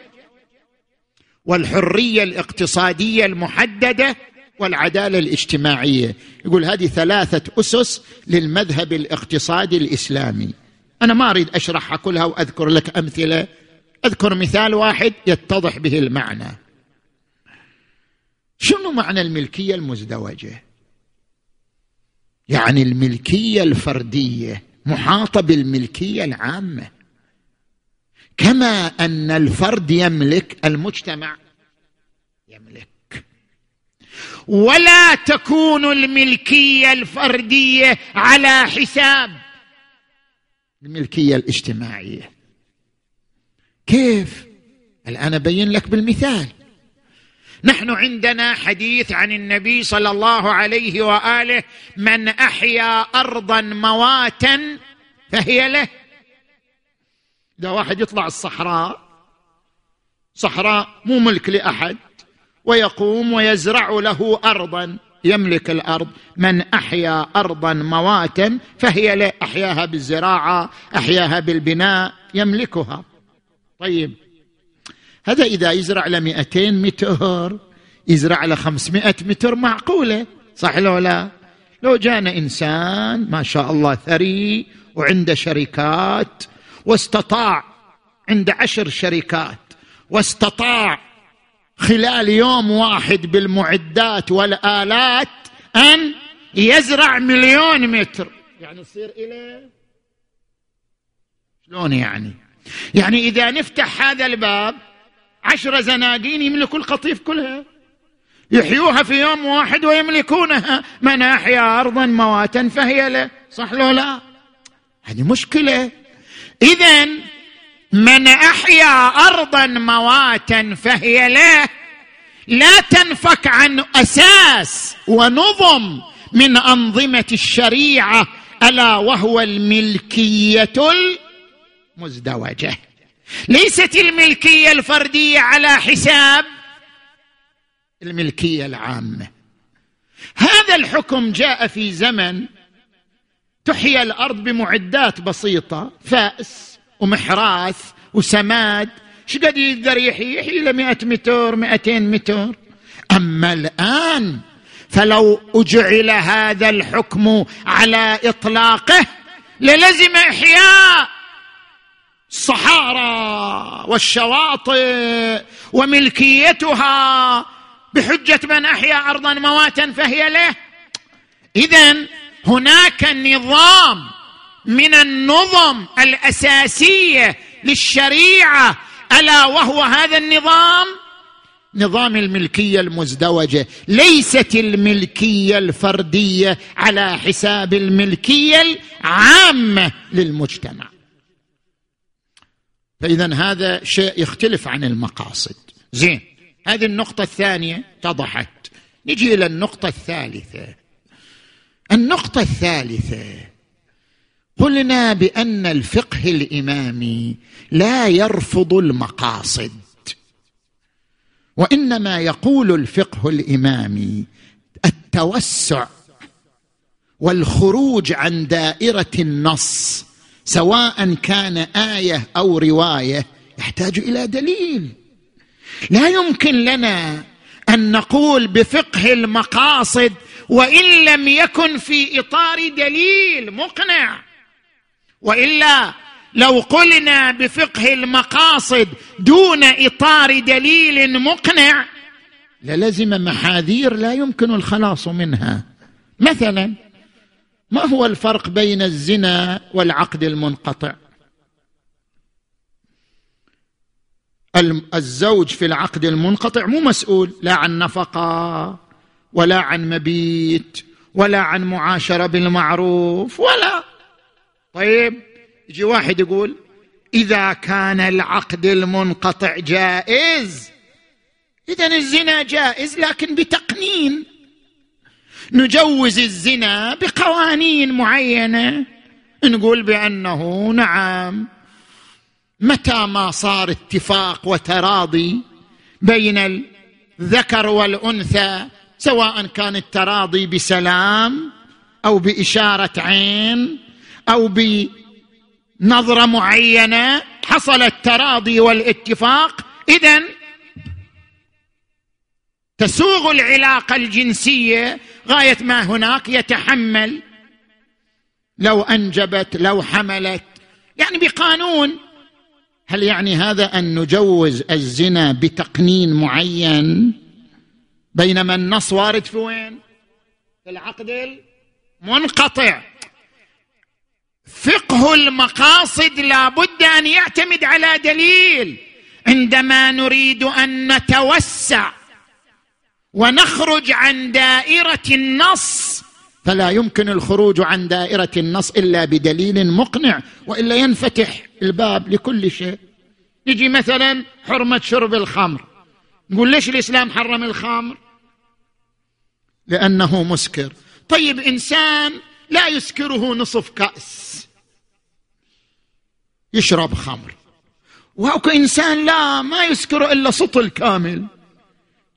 والحرية الاقتصادية المحددة والعدالة الاجتماعية. يقول هذه ثلاثة أسس للمذهب الاقتصادي الإسلامي. أنا ما أريد أشرحها كلها وأذكر لك أمثلة. أذكر مثال واحد يتضح به المعنى. شنو معنى الملكية المزدوجة؟ يعني الملكية الفردية محاطة بالملكية العامة. كما أن الفرد يملك المجتمع. يملك. ولا تكون الملكية الفردية على حساب الملكية الاجتماعية. كيف؟ الآن أبين لك بالمثال. نحن عندنا حديث عن النبي صلى الله عليه وآله من أحيا أرضا مواتا فهي له. إذا واحد يطلع الصحراء صحراء مو ملك لأحد ويقوم ويزرع له ارضا يملك الأرض. من أحيا ارضا مواتا فهي له أحياها بالزراعة أحياها بالبناء يملكها. طيب هذا إذا يزرع له 200 متر يزرع له 500 متر معقولة صح لو لا؟ لو جانا إنسان ما شاء الله ثري وعنده شركات واستطاع عنده عشر شركات واستطاع خلال يوم واحد بالمعدات والآلات أن يزرع مليون متر. يعني يصير إلى شلون يعني؟ يعني إذا نفتح هذا الباب عشر زنادين يملكوا القطيف كلها يحيوها في يوم واحد ويملكونها من أحيا أرضا مواتا فهي له صح لو لا؟ هذه مشكلة. إذا من أحيا أرضا مواتا فهي له لا تنفك عن أساس ونظم من أنظمة الشريعة ألا وهو الملكية المزدوجة. ليست الملكية الفردية على حساب الملكية العامة. هذا الحكم جاء في زمن تحيا الأرض بمعدات بسيطة فأس ومحراث وسماد. إيش قد يقدر يحيي؟ يحيي له 100 متر 200 متر. أما الآن فلو أجعل هذا الحكم على إطلاقه للزم إحياء الصحارى والشواطئ وملكيتها بحجة من أحيا أرضا مواتا فهي له. اذا هناك نظام من النظم الأساسية للشريعة. ألا وهو هذا النظام؟ نظام الملكية المزدوجة. ليست الملكية الفردية على حساب الملكية العامة للمجتمع. فإذا هذا شيء يختلف عن المقاصد. زين هذه النقطة الثانية اتضحت نجي إلى النقطة الثالثة. النقطة الثالثة. قلنا بأن الفقه الامامي لا يرفض المقاصد. وإنما يقول الفقه الامامي التوسع والخروج عن دائرة النص سواء كان آية أو رواية يحتاج إلى دليل. لا يمكن لنا أن نقول بفقه المقاصد وإن لم يكن في إطار دليل مقنع. وإلا لو قلنا بفقه المقاصد دون إطار دليل مقنع للزم محاذير لا يمكن الخلاص منها. مثلا ما هو الفرق بين الزنا والعقد المنقطع؟ الزوج في العقد المنقطع مو مسؤول لا عن نفقة ولا عن مبيت ولا عن معاشرة بالمعروف ولا. طيب يجي واحد يقول إذا كان العقد المنقطع جائز إذا الزنا جائز لكن بتقنين. نجوز الزنا بقوانين معينة. نقول بأنه نعم متى ما صار اتفاق وتراضي بين الذكر والأنثى سواء كان التراضي بسلام أو بإشارة عين أو بنظرة معينة حصل التراضي والاتفاق. اذا تسوغ العلاقة الجنسية غاية ما هناك يتحمل. لو أنجبت لو حملت. يعني بقانون. هل يعني هذا أن نجوز الزنا بتقنين معين؟ بينما النص وارد في وين؟ في العقد المنقطع. فقه المقاصد لا بد أن يعتمد على دليل. عندما نريد أن نتوسع ونخرج عن دائرة النص فلا يمكن الخروج عن دائرة النص إلا بدليل مقنع وإلا ينفتح الباب لكل شيء. يجي مثلا حرمة شرب الخمر. نقول ليش الإسلام حرم الخمر؟ لأنه مسكر. طيب إنسان لا يسكره نصف كأس. يشرب خمر. وهو إنسان لا ما يسكره إلا سطل كامل.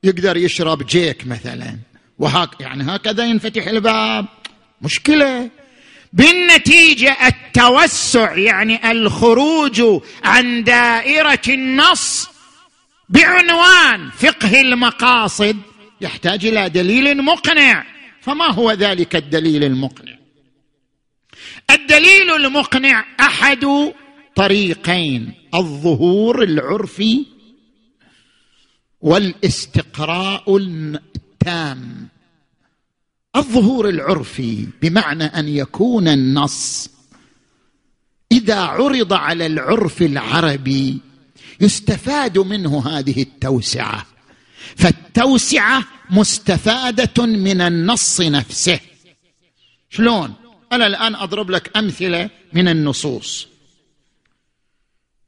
يقدر يشرب جيك مثلا. وهك يعني هكذا ينفتح الباب. مشكلة. بالنتيجة التوسع يعني الخروج عن دائرة النص بعنوان فقه المقاصد. يحتاج إلى دليل مقنع. فما هو ذلك الدليل المقنع؟ الدليل المقنع أحد طريقين الظهور العرفي والاستقراء التام. الظهور العرفي بمعنى أن يكون النص. إذا عرض على العرف العربي يستفاد منه هذه التوسعة. فالتوسعة مستفادة من النص نفسه. شلون؟ أنا الآن أضرب لك أمثلة من النصوص.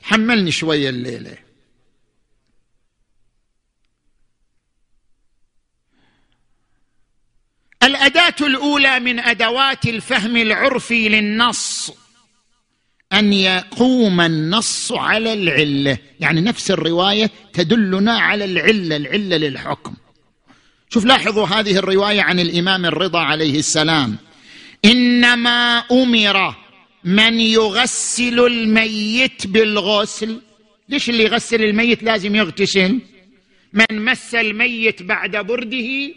حملني شوية الليلة. الأداة الأولى من أدوات الفهم العرفي للنص. أن يقوم النص على العلة. يعني نفس الرواية تدلنا على العلة العلة للحكم. شوف لاحظوا هذه الرواية عن الإمام الرضا عليه السلام. إنما أمر من يغسل الميت بالغسل. ليش اللي يغسل الميت لازم يغتسل؟ من مس الميت بعد برده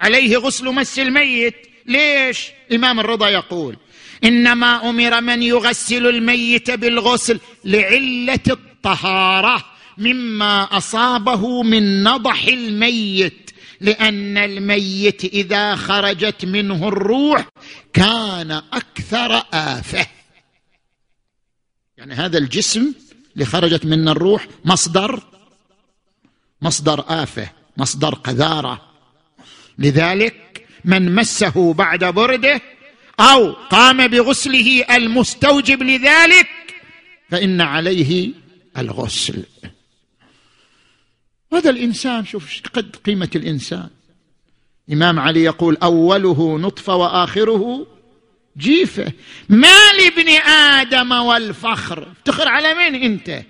عليه غسل مس الميت. ليش؟ الإمام الرضا يقول إنما أمر من يغسل الميت بالغسل لعلة الطهارة مما أصابه من نضح الميت لأن الميت إذا خرجت منه الروح كان أكثر آفة. يعني هذا الجسم اللي خرجت منه الروح مصدر مصدر آفة مصدر قذارة. لذلك من مسه بعد برده أو قام بغسله المستوجب لذلك فإن عليه الغسل. هذا الإنسان شوف قد قيمة الإنسان. إمام علي يقول أوله نطفة وآخره جيفة. ما لابن آدم والفخر. افتخر على مين أنت؟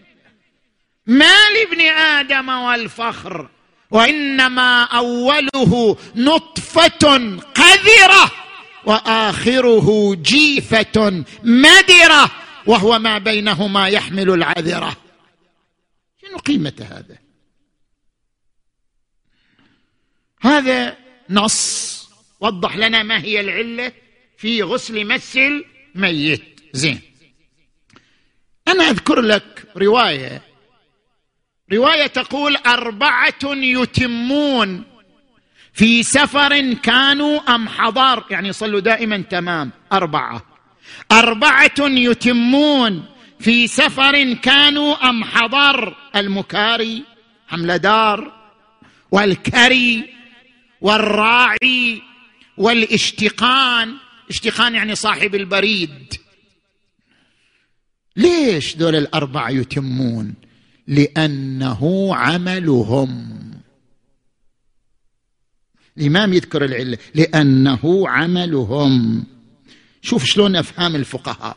ما لابن آدم والفخر. وإنما أوله نطفة قذرة. وآخره جيفة مدرة وهو ما بينهما يحمل العذرة. شنو قيمة هذا؟ هذا نص. وضح لنا ما هي العلة في غسل مس الميت. زين. أنا أذكر لك رواية. رواية تقول أربعة يتمون. في سفر كانوا أم حضار؟ يعني صلوا دائما تمام. أربعة. أربعة يتمون في سفر كانوا أم حضر المكاري حملدار والكري والراعي والإشتقان. إشتقان يعني صاحب البريد. ليش دول الأربعة يتمون؟ لأنه عملهم. الإمام يذكر العلة لأنه عملهم. شوف شلون أفهام الفقهاء.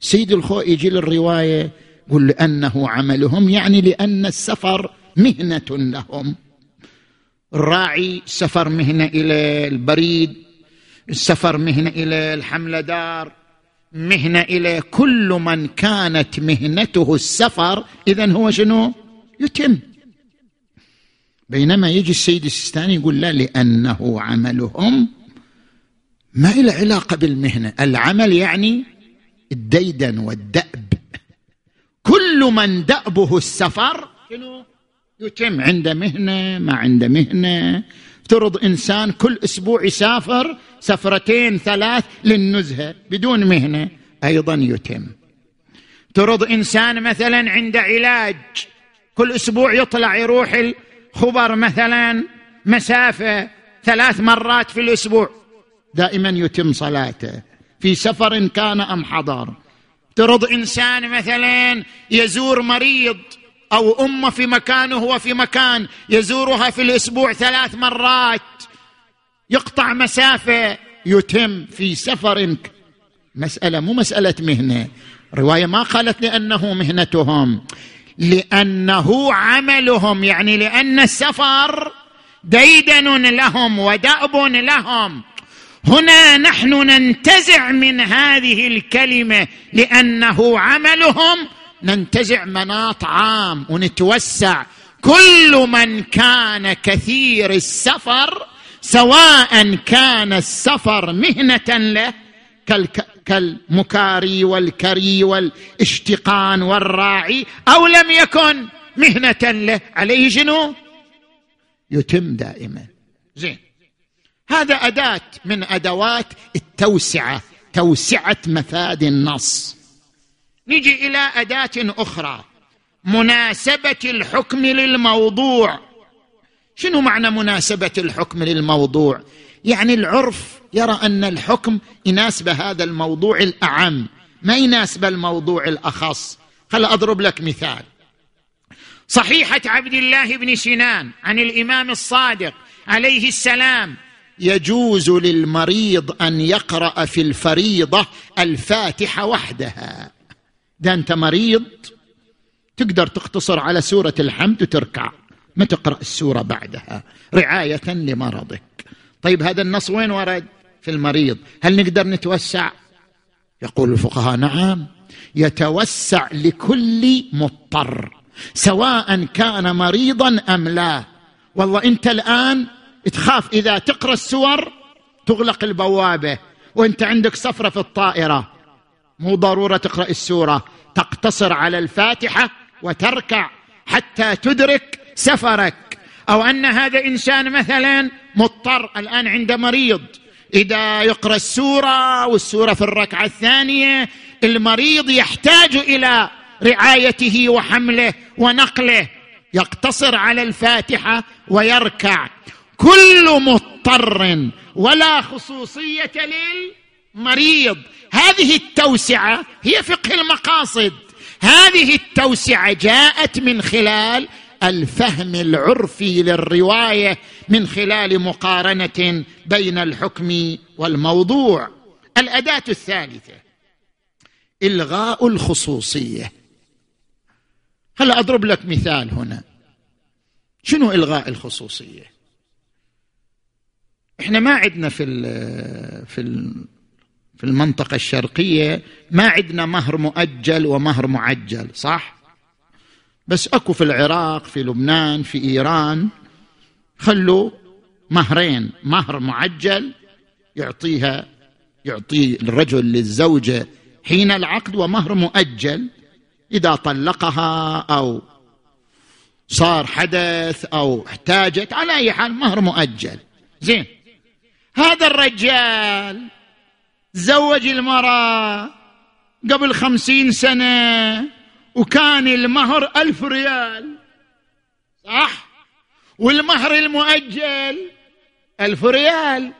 سيد الخوء يجي للرواية يقول لأنه عملهم يعني لأن السفر مهنة لهم. الراعي سفر مهنة إلى البريد السفر مهنة إلى الحمله دار مهنة إلى كل من كانت مهنته السفر. اذا هو شنو؟ يتم. بينما يجي السيد السيستاني يقول لا لأنه عملهم ما له علاقة بالمهنة. العمل يعني الديدن والدأب. كل من دأبه السفر يتم عنده مهنة ما عنده مهنة. افترض إنسان كل أسبوع يسافر سفرتين ثلاث للنزهة بدون مهنة أيضا يتم. افترض إنسان مثلا عنده علاج كل أسبوع يطلع يروح الخبر مثلا مسافة ثلاث مرات في الأسبوع. دائما يتم صلاته. في سفر كان أم حضر. افترض إنسان مثلا يزور مريض أو امه في مكان وهو في مكان يزورها في الأسبوع ثلاث مرات. يقطع مسافة. يتم في سفر مسألة مو مسألة مهنة. رواية ما قالت لأنه مهنتهم. لأنه عملهم يعني لأن السفر ديدن لهم ودأب لهم. هنا نحن ننتزع من هذه الكلمة لأنه عملهم. ننتزع مناط عام ونتوسع. كل من كان كثير السفر سواء كان السفر مهنة له كالمكاري والكري والاشتقان والراعي أو لم يكن مهنة له عليه شنو؟ يتم دائما. زين. هذا أداة من أدوات التوسعة توسعة مفاد النص. نجي إلى أداة أخرى مناسبة الحكم للموضوع. شنو معنى مناسبة الحكم للموضوع؟ يعني العرف يرى أن الحكم يناسب هذا الموضوع الأعم ما يناسب الموضوع الأخص. خل أضرب لك مثال. صحيحة عبد الله بن سنان عن الإمام الصادق عليه السلام يجوز للمريض أن يقرأ في الفريضة الفاتحة وحدها. ده أنت مريض؟ تقدر تقتصر على سورة الحمد وتركع ما تقرأ السورة بعدها. رعاية لمرضك. طيب هذا النص وين ورد؟ في المريض. هل نقدر نتوسع؟ يقول الفقهاء نعم. يتوسع لكل مضطر سواء كان مريضا أم لا. والله أنت الآن تخاف إذا تقرأ السور تغلق البوابة وأنت عندك سفره في الطائرة. مو ضرورة تقرأ السورة تقتصر على الفاتحة وتركع حتى تدرك سفرك. أو أن هذا إنسان مثلا مضطر الآن عند مريض. إذا يقرأ السورة والسورة في الركعة الثانية المريض يحتاج إلى رعايته وحمله ونقله. يقتصر على الفاتحة ويركع. كل مضطر ولا خصوصية للمريض. هذه التوسعة هي فقه المقاصد. هذه التوسعة جاءت من خلال الفهم العرفي للرواية من خلال مقارنة بين الحكم والموضوع. الأداة الثالثة إلغاء الخصوصية. هلا أضرب لك مثال هنا؟ شنو إلغاء الخصوصية؟ إحنا ما عندنا في في في المنطقة الشرقية ما عندنا مهر مؤجل ومهر معجل صح؟ بس اكو في العراق في لبنان في إيران. خلوا مهرين مهر معجل يعطيها يعطي الرجل للزوجة حين العقد ومهر مؤجل. إذا طلقها أو صار حدث أو احتاجت على أي حال مهر مؤجل. زين. هذا الرجال زوج المرأة قبل خمسين سنة. وكان المهر ألف ريال صح؟ والمهر المؤجل ألف ريال.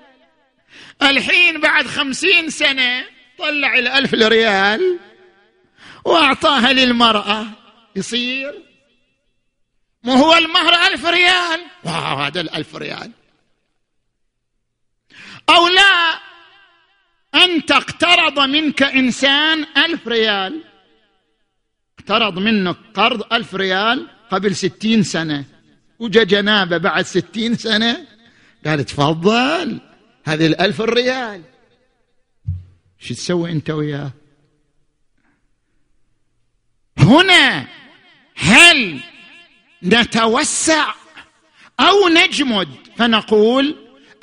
الحين بعد خمسين سنة طلع الألف ريال وأعطاها للمرأة. يصير؟ ما هو المهر ألف ريال؟ واو هذا الألف ريال. أو لا أنت اقترض منك إنسان ألف ريال. اقترض منك قرض ألف ريال قبل ستين سنة. وجا جنابه بعد ستين سنة قال تفضل هذه الألف الريال. شو تسوي أنت وياه؟ هنا هل نتوسع أو نجمد؟ فنقول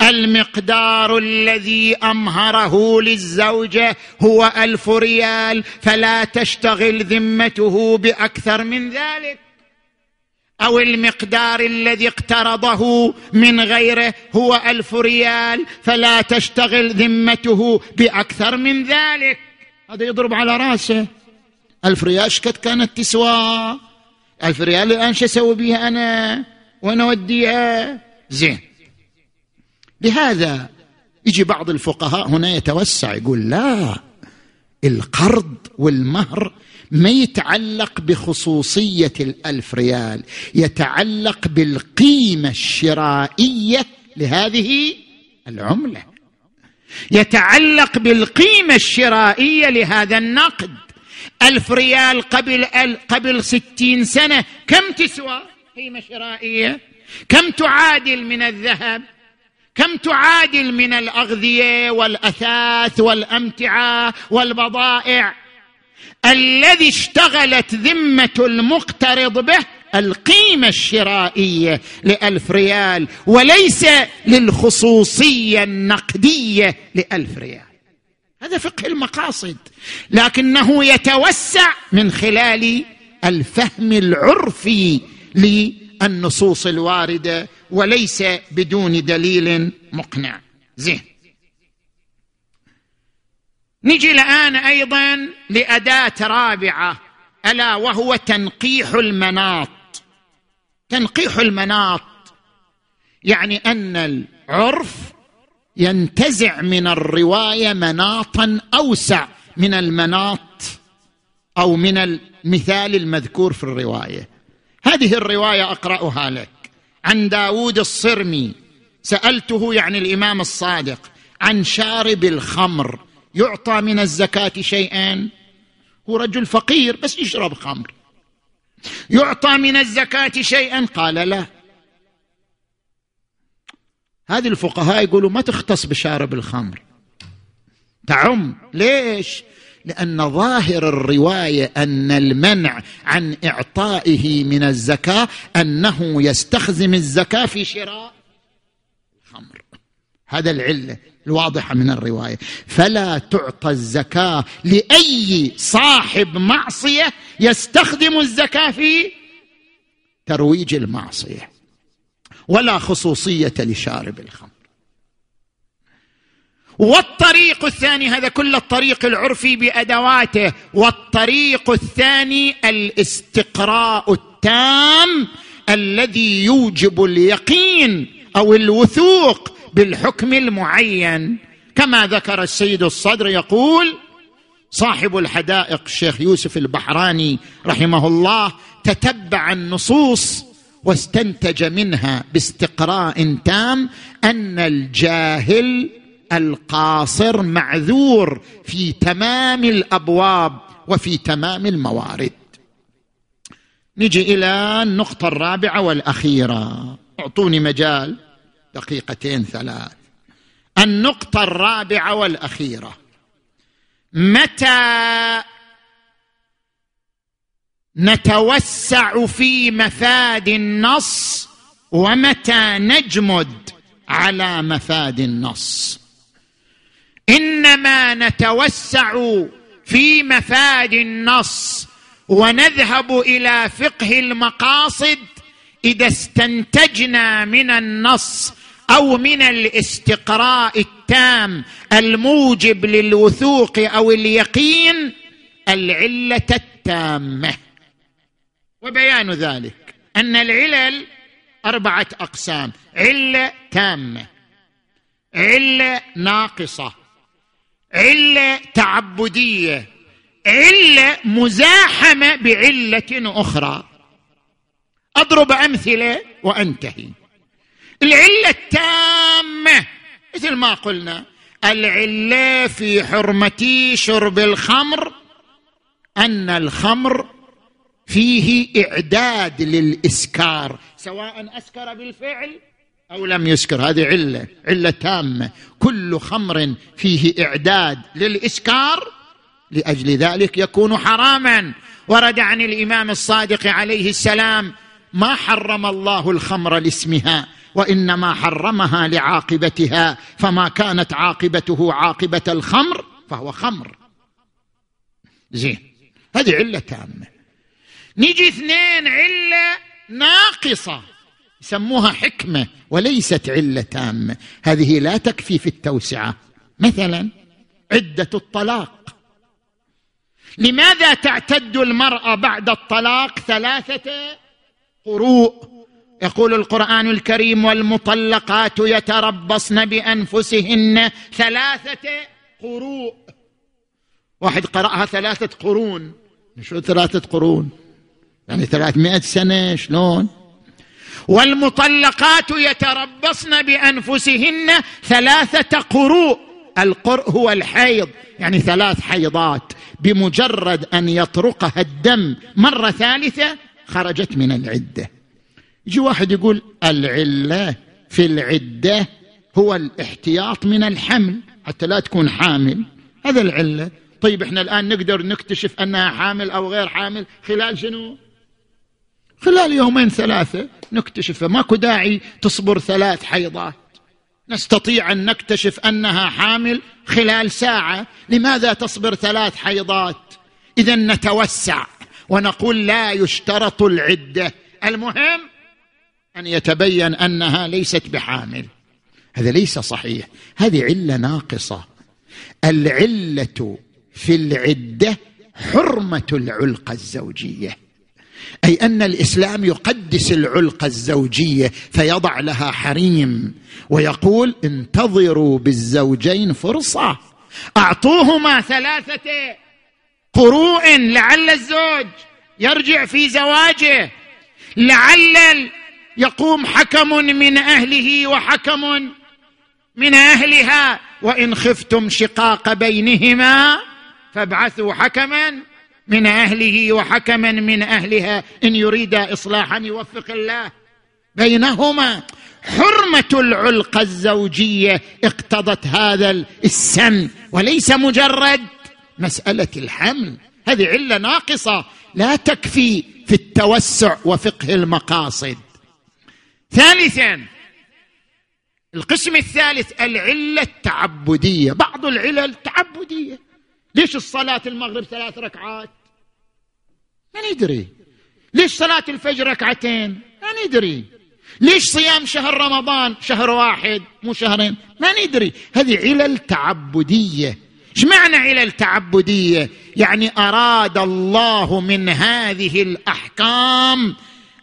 المقدار الذي أمهره للزوجة هو ألف ريال فلا تشتغل ذمته بأكثر من ذلك. أو المقدار الذي اقترضه من غيره هو ألف ريال فلا تشتغل ذمته بأكثر من ذلك. هذا يضرب على رأسه. ألف ريال شكت كانت تسوى. ألف ريال الآن شو أسوي بها أنا؟ وين أوديها؟ زين. لهذا يجي بعض الفقهاء هنا يتوسع يقول لا القرض والمهر ما يتعلق بخصوصية الألف ريال يتعلق بالقيمة الشرائية لهذه العملة. يتعلق بالقيمة الشرائية لهذا النقد. ألف ريال قبل قبل ستين سنة كم تسوى قيمة شرائية؟ كم تعادل من الذهب؟ كم تعادل من الأغذية والأثاث والأمتعة والبضائع؟ الذي اشتغلت ذمة المقترض به القيمة الشرائية لألف ريال وليس للخصوصية النقدية لألف ريال. هذا فقه المقاصد. لكنه يتوسع من خلال الفهم العرفي للنصوص الواردة وليس بدون دليل مقنع. زين. نجي الآن أيضا لأداة رابعة ألا وهو تنقيح المناط. تنقيح المناط يعني أن العرف ينتزع من الرواية مناطا أوسع من المناط أو من المثال المذكور في الرواية. هذه الرواية أقرأها لك. عن داود الصرمي سألته يعني الإمام الصادق عن شارب الخمر يعطى من الزكاة شيئا؟ هو رجل فقير بس يشرب خمر. يعطى من الزكاة شيئا؟ قال لا. هذه الفقهاء يقولوا ما تختص بشارب الخمر. تعم. ليش؟ لأن ظاهر الرواية أن المنع عن إعطائه من الزكاة أنه يستخدم الزكاة في شراء الخمر. هذا العلة الواضحة من الرواية. فلا تعطى الزكاة لأي صاحب معصية يستخدم الزكاة في ترويج المعصية ولا خصوصية لشارب الخمر. والطريق الثاني هذا كل الطريق العرفي بأدواته. والطريق الثاني الاستقراء التام الذي يوجب اليقين أو الوثوق بالحكم المعين. كما ذكر السيد الصدر يقول صاحب الحدائق الشيخ يوسف البحراني رحمه الله تتبع النصوص واستنتج منها باستقراء تام أن الجاهل القاصر معذور في تمام الأبواب وفي تمام الموارد. نجي إلى النقطة الرابعة والأخيرة. أعطوني مجال دقيقتين ثلاث. النقطة الرابعة والأخيرة. متى نتوسع في مفاد النص ومتى نجمد على مفاد النص؟ إنما نتوسع في مفاد النص ونذهب إلى فقه المقاصد إذا استنتجنا من النص أو من الاستقراء التام الموجب للوثوق أو اليقين العلة التامة. وبيان ذلك أن العلل أربعة أقسام علة تامة علة ناقصة علة تعبدية علة مزاحمة بعلة أخرى. أضرب أمثلة وأنتهي. العلة التامة مثل ما قلنا العلة في حرمة شرب الخمر أن الخمر فيه إعداد للإسكار سواء أسكر بالفعل أو لم يسكر هذه علة علة تامة. كل خمر فيه إعداد للإسكار لأجل ذلك يكون حراما. ورد عن الإمام الصادق عليه السلام ما حرم الله الخمر لاسمها وإنما حرمها لعاقبتها فما كانت عاقبته عاقبة الخمر فهو خمر. زين هذه علة تامة. نيجي اثنين علة ناقصة. يسموها حكمة وليست علة تامة. هذه لا تكفي في التوسعة. مثلا عدة الطلاق. لماذا تعتد المرأة بعد الطلاق ثلاثة قروء؟ يقول القرآن الكريم والمطلقات يتربصن بأنفسهن ثلاثة قروء. واحد قرأها ثلاثة قرون. شو ثلاثة قرون؟ يعني ثلاثمائة سنة شلون؟ والمطلقات يتربصن بأنفسهن ثلاثة قروء. القرء هو الحيض يعني ثلاث حيضات بمجرد أن يطرقها الدم. مرة ثالثة خرجت من العدة. يجي واحد يقول العلة في العدة هو الاحتياط من الحمل حتى لا تكون حامل. هذا العلة. طيب إحنا الآن نقدر نكتشف أنها حامل أو غير حامل؟ خلال شنو؟ خلال يومين ثلاثة نكتشف ماكو داعي تصبر ثلاث حيضات. نستطيع أن نكتشف أنها حامل خلال ساعة. لماذا تصبر ثلاث حيضات؟ إذا نتوسع ونقول لا يشترط العدة. المهم أن يتبين أنها ليست بحامل. هذا ليس صحيح. هذه علة ناقصة. العلة في العدة حرمة العلقة الزوجية. أي أن الإسلام يقدس العلقه الزوجية فيضع لها حريم ويقول انتظروا بالزوجين فرصة. أعطوهما ثلاثة قروء لعل الزوج يرجع في زواجه. لعل يقوم حكم من أهله وحكم من أهلها. وإن خفتم شقاق بينهما فابعثوا حكما من أهله وحكما من أهلها. إن يريد إصلاحا يوفق الله. بينهما حرمة العلقه الزوجية اقتضت هذا السن وليس مجرد مسألة الحمل. هذه علة ناقصة. لا تكفي في التوسع وفقه المقاصد. ثالثا القسم الثالث العلة التعبدية. بعض العلل تعبدية. ليش الصلاة المغرب ثلاث ركعات؟ ما ندري ليش صلاة الفجر ركعتين؟ ما ندري ليش صيام شهر رمضان شهر واحد مو شهرين؟ ما ندري هذه علل تعبدية. إيش معنى علل تعبدية؟ يعني أراد الله من هذه الأحكام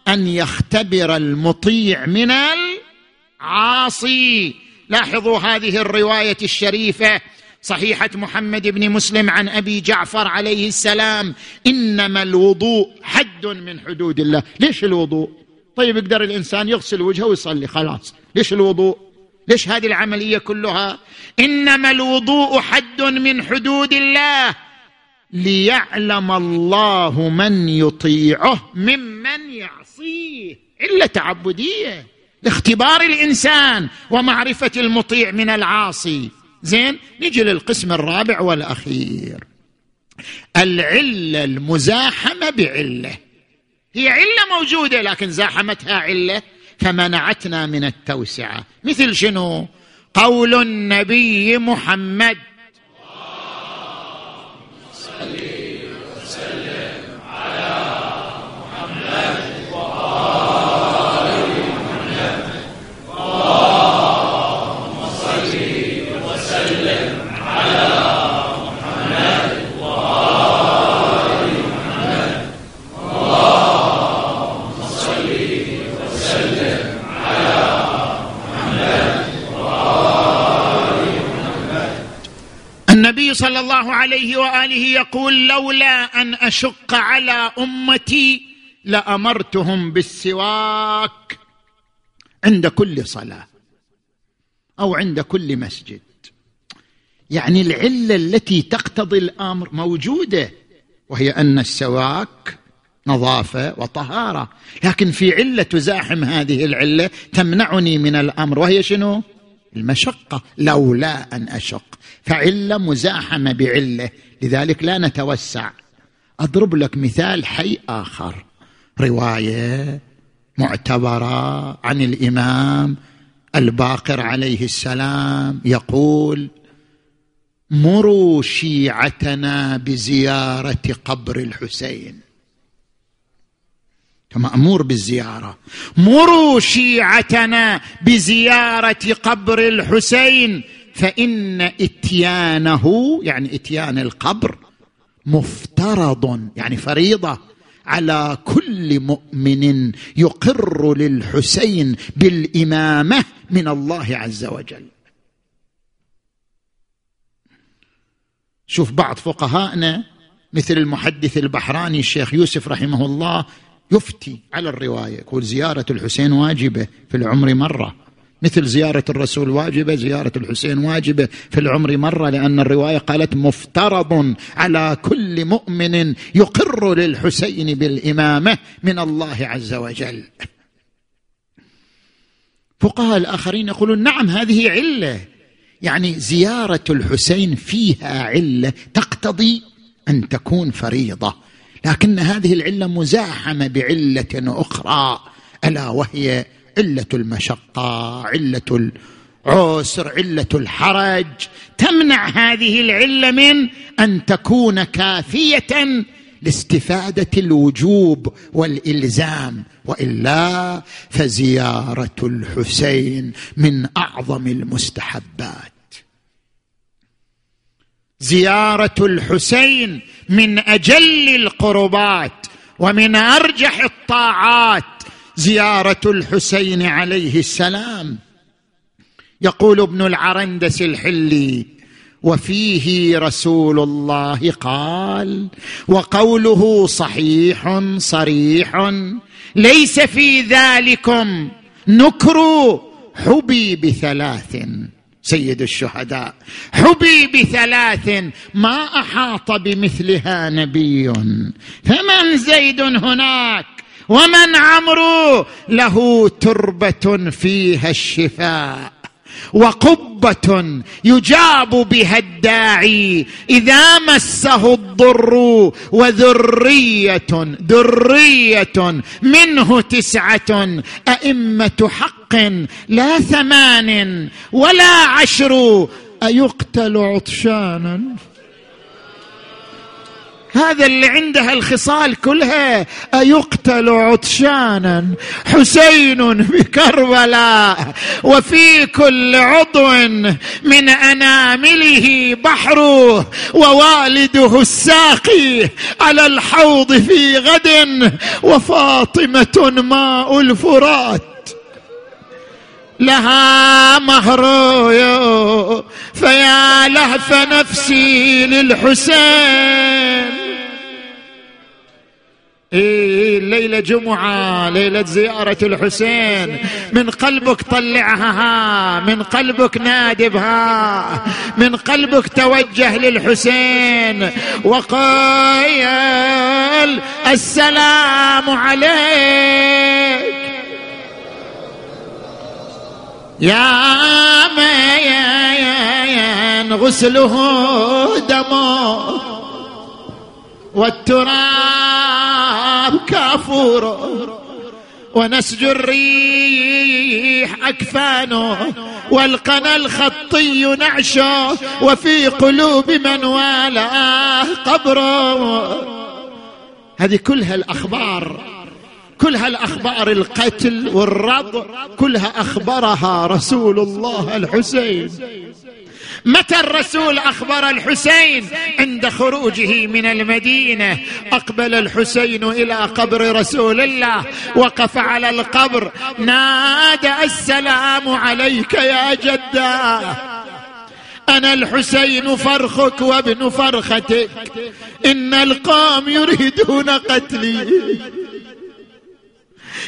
أن يختبر المطيع من العاصي. لاحظوا هذه الرواية الشريفة. صحيحة محمد بن مسلم عن أبي جعفر عليه السلام إنما الوضوء حد من حدود الله. ليش الوضوء؟ طيب يقدر الإنسان يغسل وجهه ويصلي خلاص. ليش الوضوء؟ ليش هذه العملية كلها؟ إنما الوضوء حد من حدود الله. ليعلم الله من يطيعه ممن يعصيه. إلا تعبديه. لاختبار الإنسان ومعرفة المطيع من العاصي. زين نجي للقسم الرابع والأخير. العلة المزاحمة بعلة. هي علة موجودة لكن زاحمتها علة فمنعتنا من التوسعة. مثل شنو؟ قول النبي محمد صلى الله عليه وآله يقول لولا أن أشق على أمتي لأمرتهم بالسواك عند كل صلاة أو عند كل مسجد. يعني العلة التي تقتضي الأمر موجودة وهي أن السواك نظافة وطهارة. لكن في علة تزاحم هذه العلة تمنعني من الأمر. وهي شنو؟ المشقة لولا أن أشق. فعله مزاحمه بعله لذلك لا نتوسع. أضرب لك مثال حي آخر. رواية معتبرة عن الإمام الباقر عليه السلام يقول مروا شيعتنا بزيارة قبر الحسين. مامور بالزيارة. مروا شيعتنا بزيارة قبر الحسين فإن إتيانه يعني إتيان القبر مفترض يعني فريضة على كل مؤمن يقر للحسين بالإمامة من الله عز وجل. شوف بعض فقهائنا مثل المحدث البحراني الشيخ يوسف رحمه الله يفتي على الرواية يقول زيارة الحسين واجبة في العمر مرة. مثل زيارة الرسول واجبة زيارة الحسين واجبة في العمر مرة لأن الرواية قالت مفترض على كل مؤمن يقر للحسين بالإمامة من الله عز وجل. فقهاء الآخرين يقولون نعم هذه علة. يعني زيارة الحسين فيها علة تقتضي أن تكون فريضة. لكن هذه العلة مزاحمة بعلة أخرى ألا وهي علة المشقة علة العسر علة الحرج. تمنع هذه العلة من أن تكون كافية لاستفادة الوجوب والإلزام وإلا فزيارة الحسين من أعظم المستحبات. زيارة الحسين من أجل القربات ومن أرجح الطاعات. زيارة الحسين عليه السلام. يقول ابن العرندس الحلي وفيه رسول الله قال وقوله صحيح صريح ليس في ذلكم نكر حبي بثلاث. سيد الشهداء. حبي بثلاث ما أحاط بمثلها نبي. فمن زيد هناك ومن عمرو له تربة فيها الشفاء. وقبة يجاب بها الداعي إذا مسه الضر وذرية ذرية منه تسعة أئمة حق لا ثمان ولا عشر أيقتل عطشانا هذا اللي عنده الخصال كلها أيقتل عطشانا حسين بكربلاء وفي كل عضو من أنامله بحر ووالده الساقي على الحوض في غد وفاطمة ماء الفرات. لها مهر فيا لهف نفسي للحسين. إيه ليلة جمعة ليلة زيارة الحسين. من قلبك طلعها من قلبك نادبها. من قلبك توجه للحسين. وقال السلام عليك. يا من غسله دمه. والتراب كافور. ونسج الريح أكفانه والقنا الخطي نعشه وفي قلوب من والاه قبره هذه كلها الأخبار كلها الأخبار القتل والرض كلها أخبرها رسول الله الحسين. متى الرسول أخبر الحسين عند خروجه من المدينة؟ أقبل الحسين إلى قبر رسول الله وقف على القبر. نادى السلام عليك يا جدة. أنا الحسين فرخك وابن فرختك. إن القوم يريدون قتلي.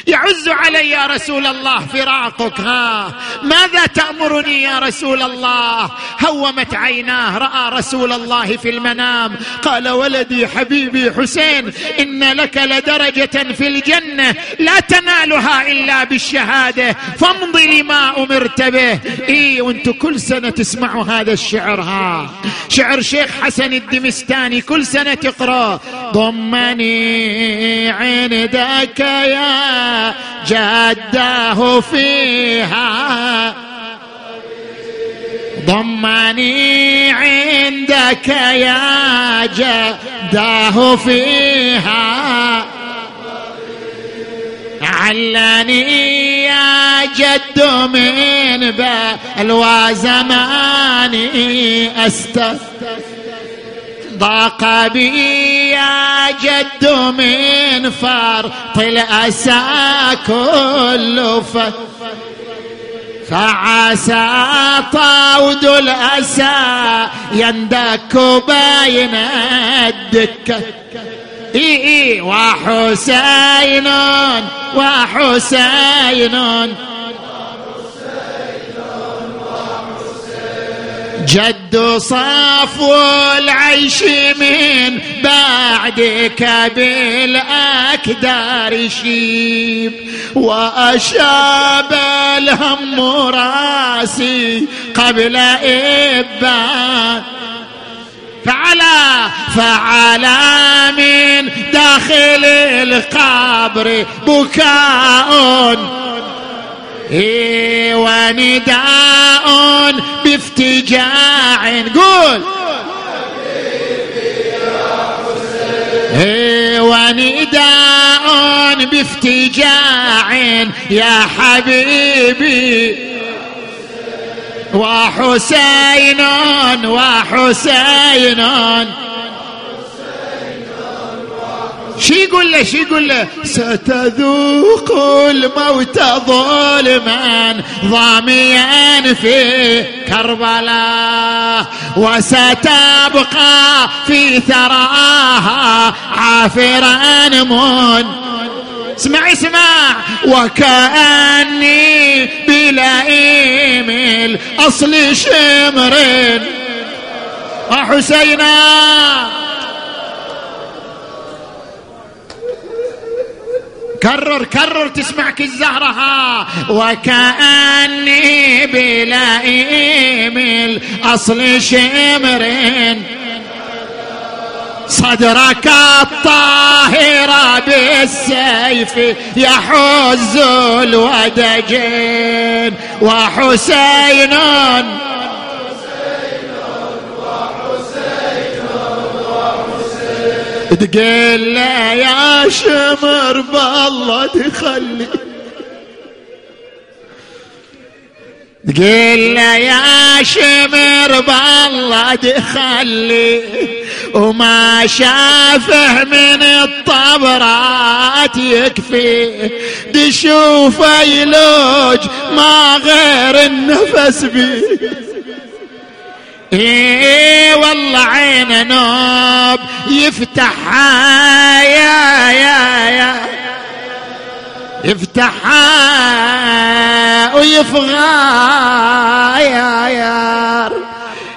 يعز علي يا رسول الله فراقك ها. ماذا تأمرني يا رسول الله؟ هومت عيناه رأى رسول الله في المنام. قال ولدي حبيبي حسين إن لك لدرجة في الجنة لا تنالها إلا بالشهادة فامض لما أمرت به. إيه وأنتم كل سنة تسمعوا هذا الشعر ها. شعر شيخ حسن الدمستاني كل سنة تقرأ. ضمني عندك يا جده فيها. ضمني عندك يا جده فيها. علاني يا جد من بلوى زماني أست ضاق بي يا جد من فرط الأسى كل فعسى طاود الأسى يندك بين الدكة إي إي وحسين وحسين. جد صفو العيش من بعدك بالأكدار شيب. وأشاب الهم راسي قبل إبان فعلى فعلى من داخل القبر بكاء. ونداء بافتجاع. قول. ونداء بافتجاع. يا حبيبي. وحسين وحسين. شي يقول له شي يقول له ستذوق الموت ظلما ضاميا في كربلاء وستبقى في ثراها عافرا من اسمع اسمع وكأني بلئيم الأصل شمر. وحسينا كرر كرر تسمعك الزهرة وكأني بلائم الأصل شمرين صدرك الطاهر بالسيف يحز الودجين. وحسين تقول له يا شمر بالله تخلي. تقول له يا شمر بالله تخلي. وما شافه من الطبرات يكفي. تشوف يلوج ما غير النفس بيه. إيه والله عين نوب يفتحها يا يا يا يفتحها ويفغى يا يا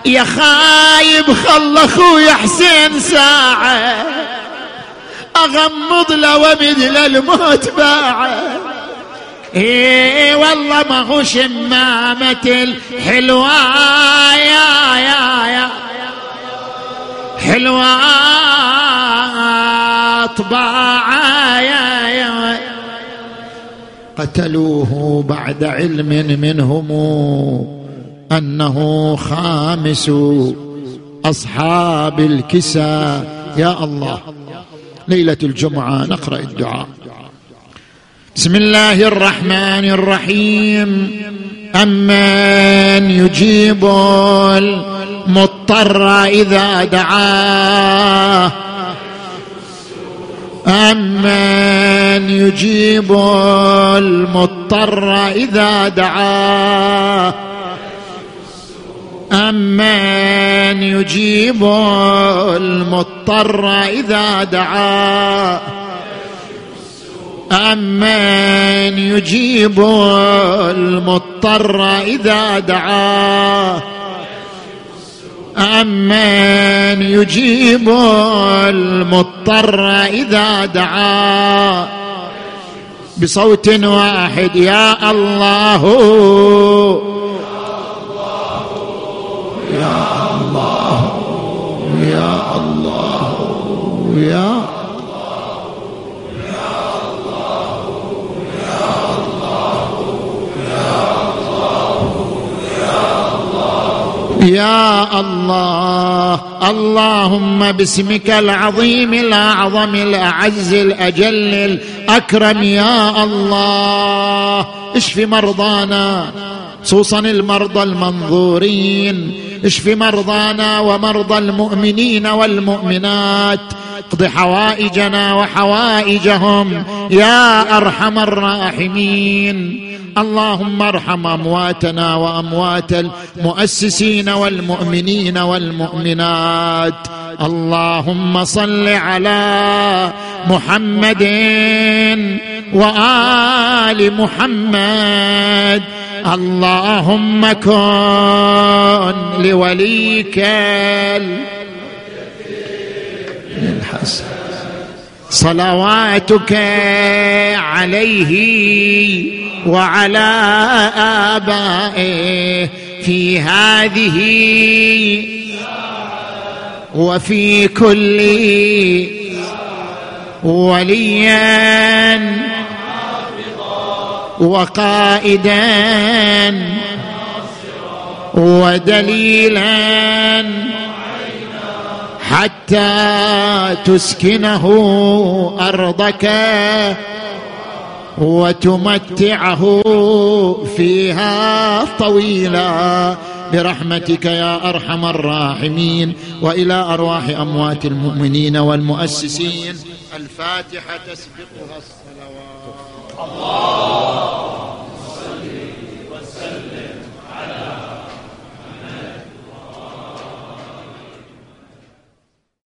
يا خايب خل أخوي حسين ساعة. أغمض له ومد للموت باعة. إيه والله ما هو شمامة الحلوة يا يا يا. حلوة طباعة يا يا. قتلوه بعد علم منهم أنه خامس أصحاب الكسى يا الله ليلة الجمعة نقرأ الدعاء. بسم الله الرحمن الرحيم. امن يجيب المضطر إذا دعاه. امن يجيب المضطر إذا دعاه. امن يجيب المضطر إذا دعاه. أمن يجيب المضطر إذا دعاه أمن يجيب المضطر إذا دعاه بصوت واحد يا الله. يا الله. يا الله. يا يا الله اللهم باسمك العظيم الأعظم الأعز الأجل الأكرم يا الله. اشف مرضانا خصوصا المرضى المنظورين. اشف مرضانا ومرضى المؤمنين والمؤمنات. اقض حوائجنا وحوائجهم. يا أرحم الراحمين. اللهم ارحم أمواتنا وأموات المؤسسين والمؤمنين والمؤمنات. اللهم صل على محمد وآل محمد. اللهم كن لوليك الحسن صلواتك عليه وعلى آبائه في هذه وفي كل وليا وقائدا ودليلا حتى تسكنه أرضك وتمتعه فيها طويلا. برحمتك يا أرحم الراحمين. وإلى أرواح أموات المؤمنين والمؤسسين. الفاتحة تسبقها الصلوات. الله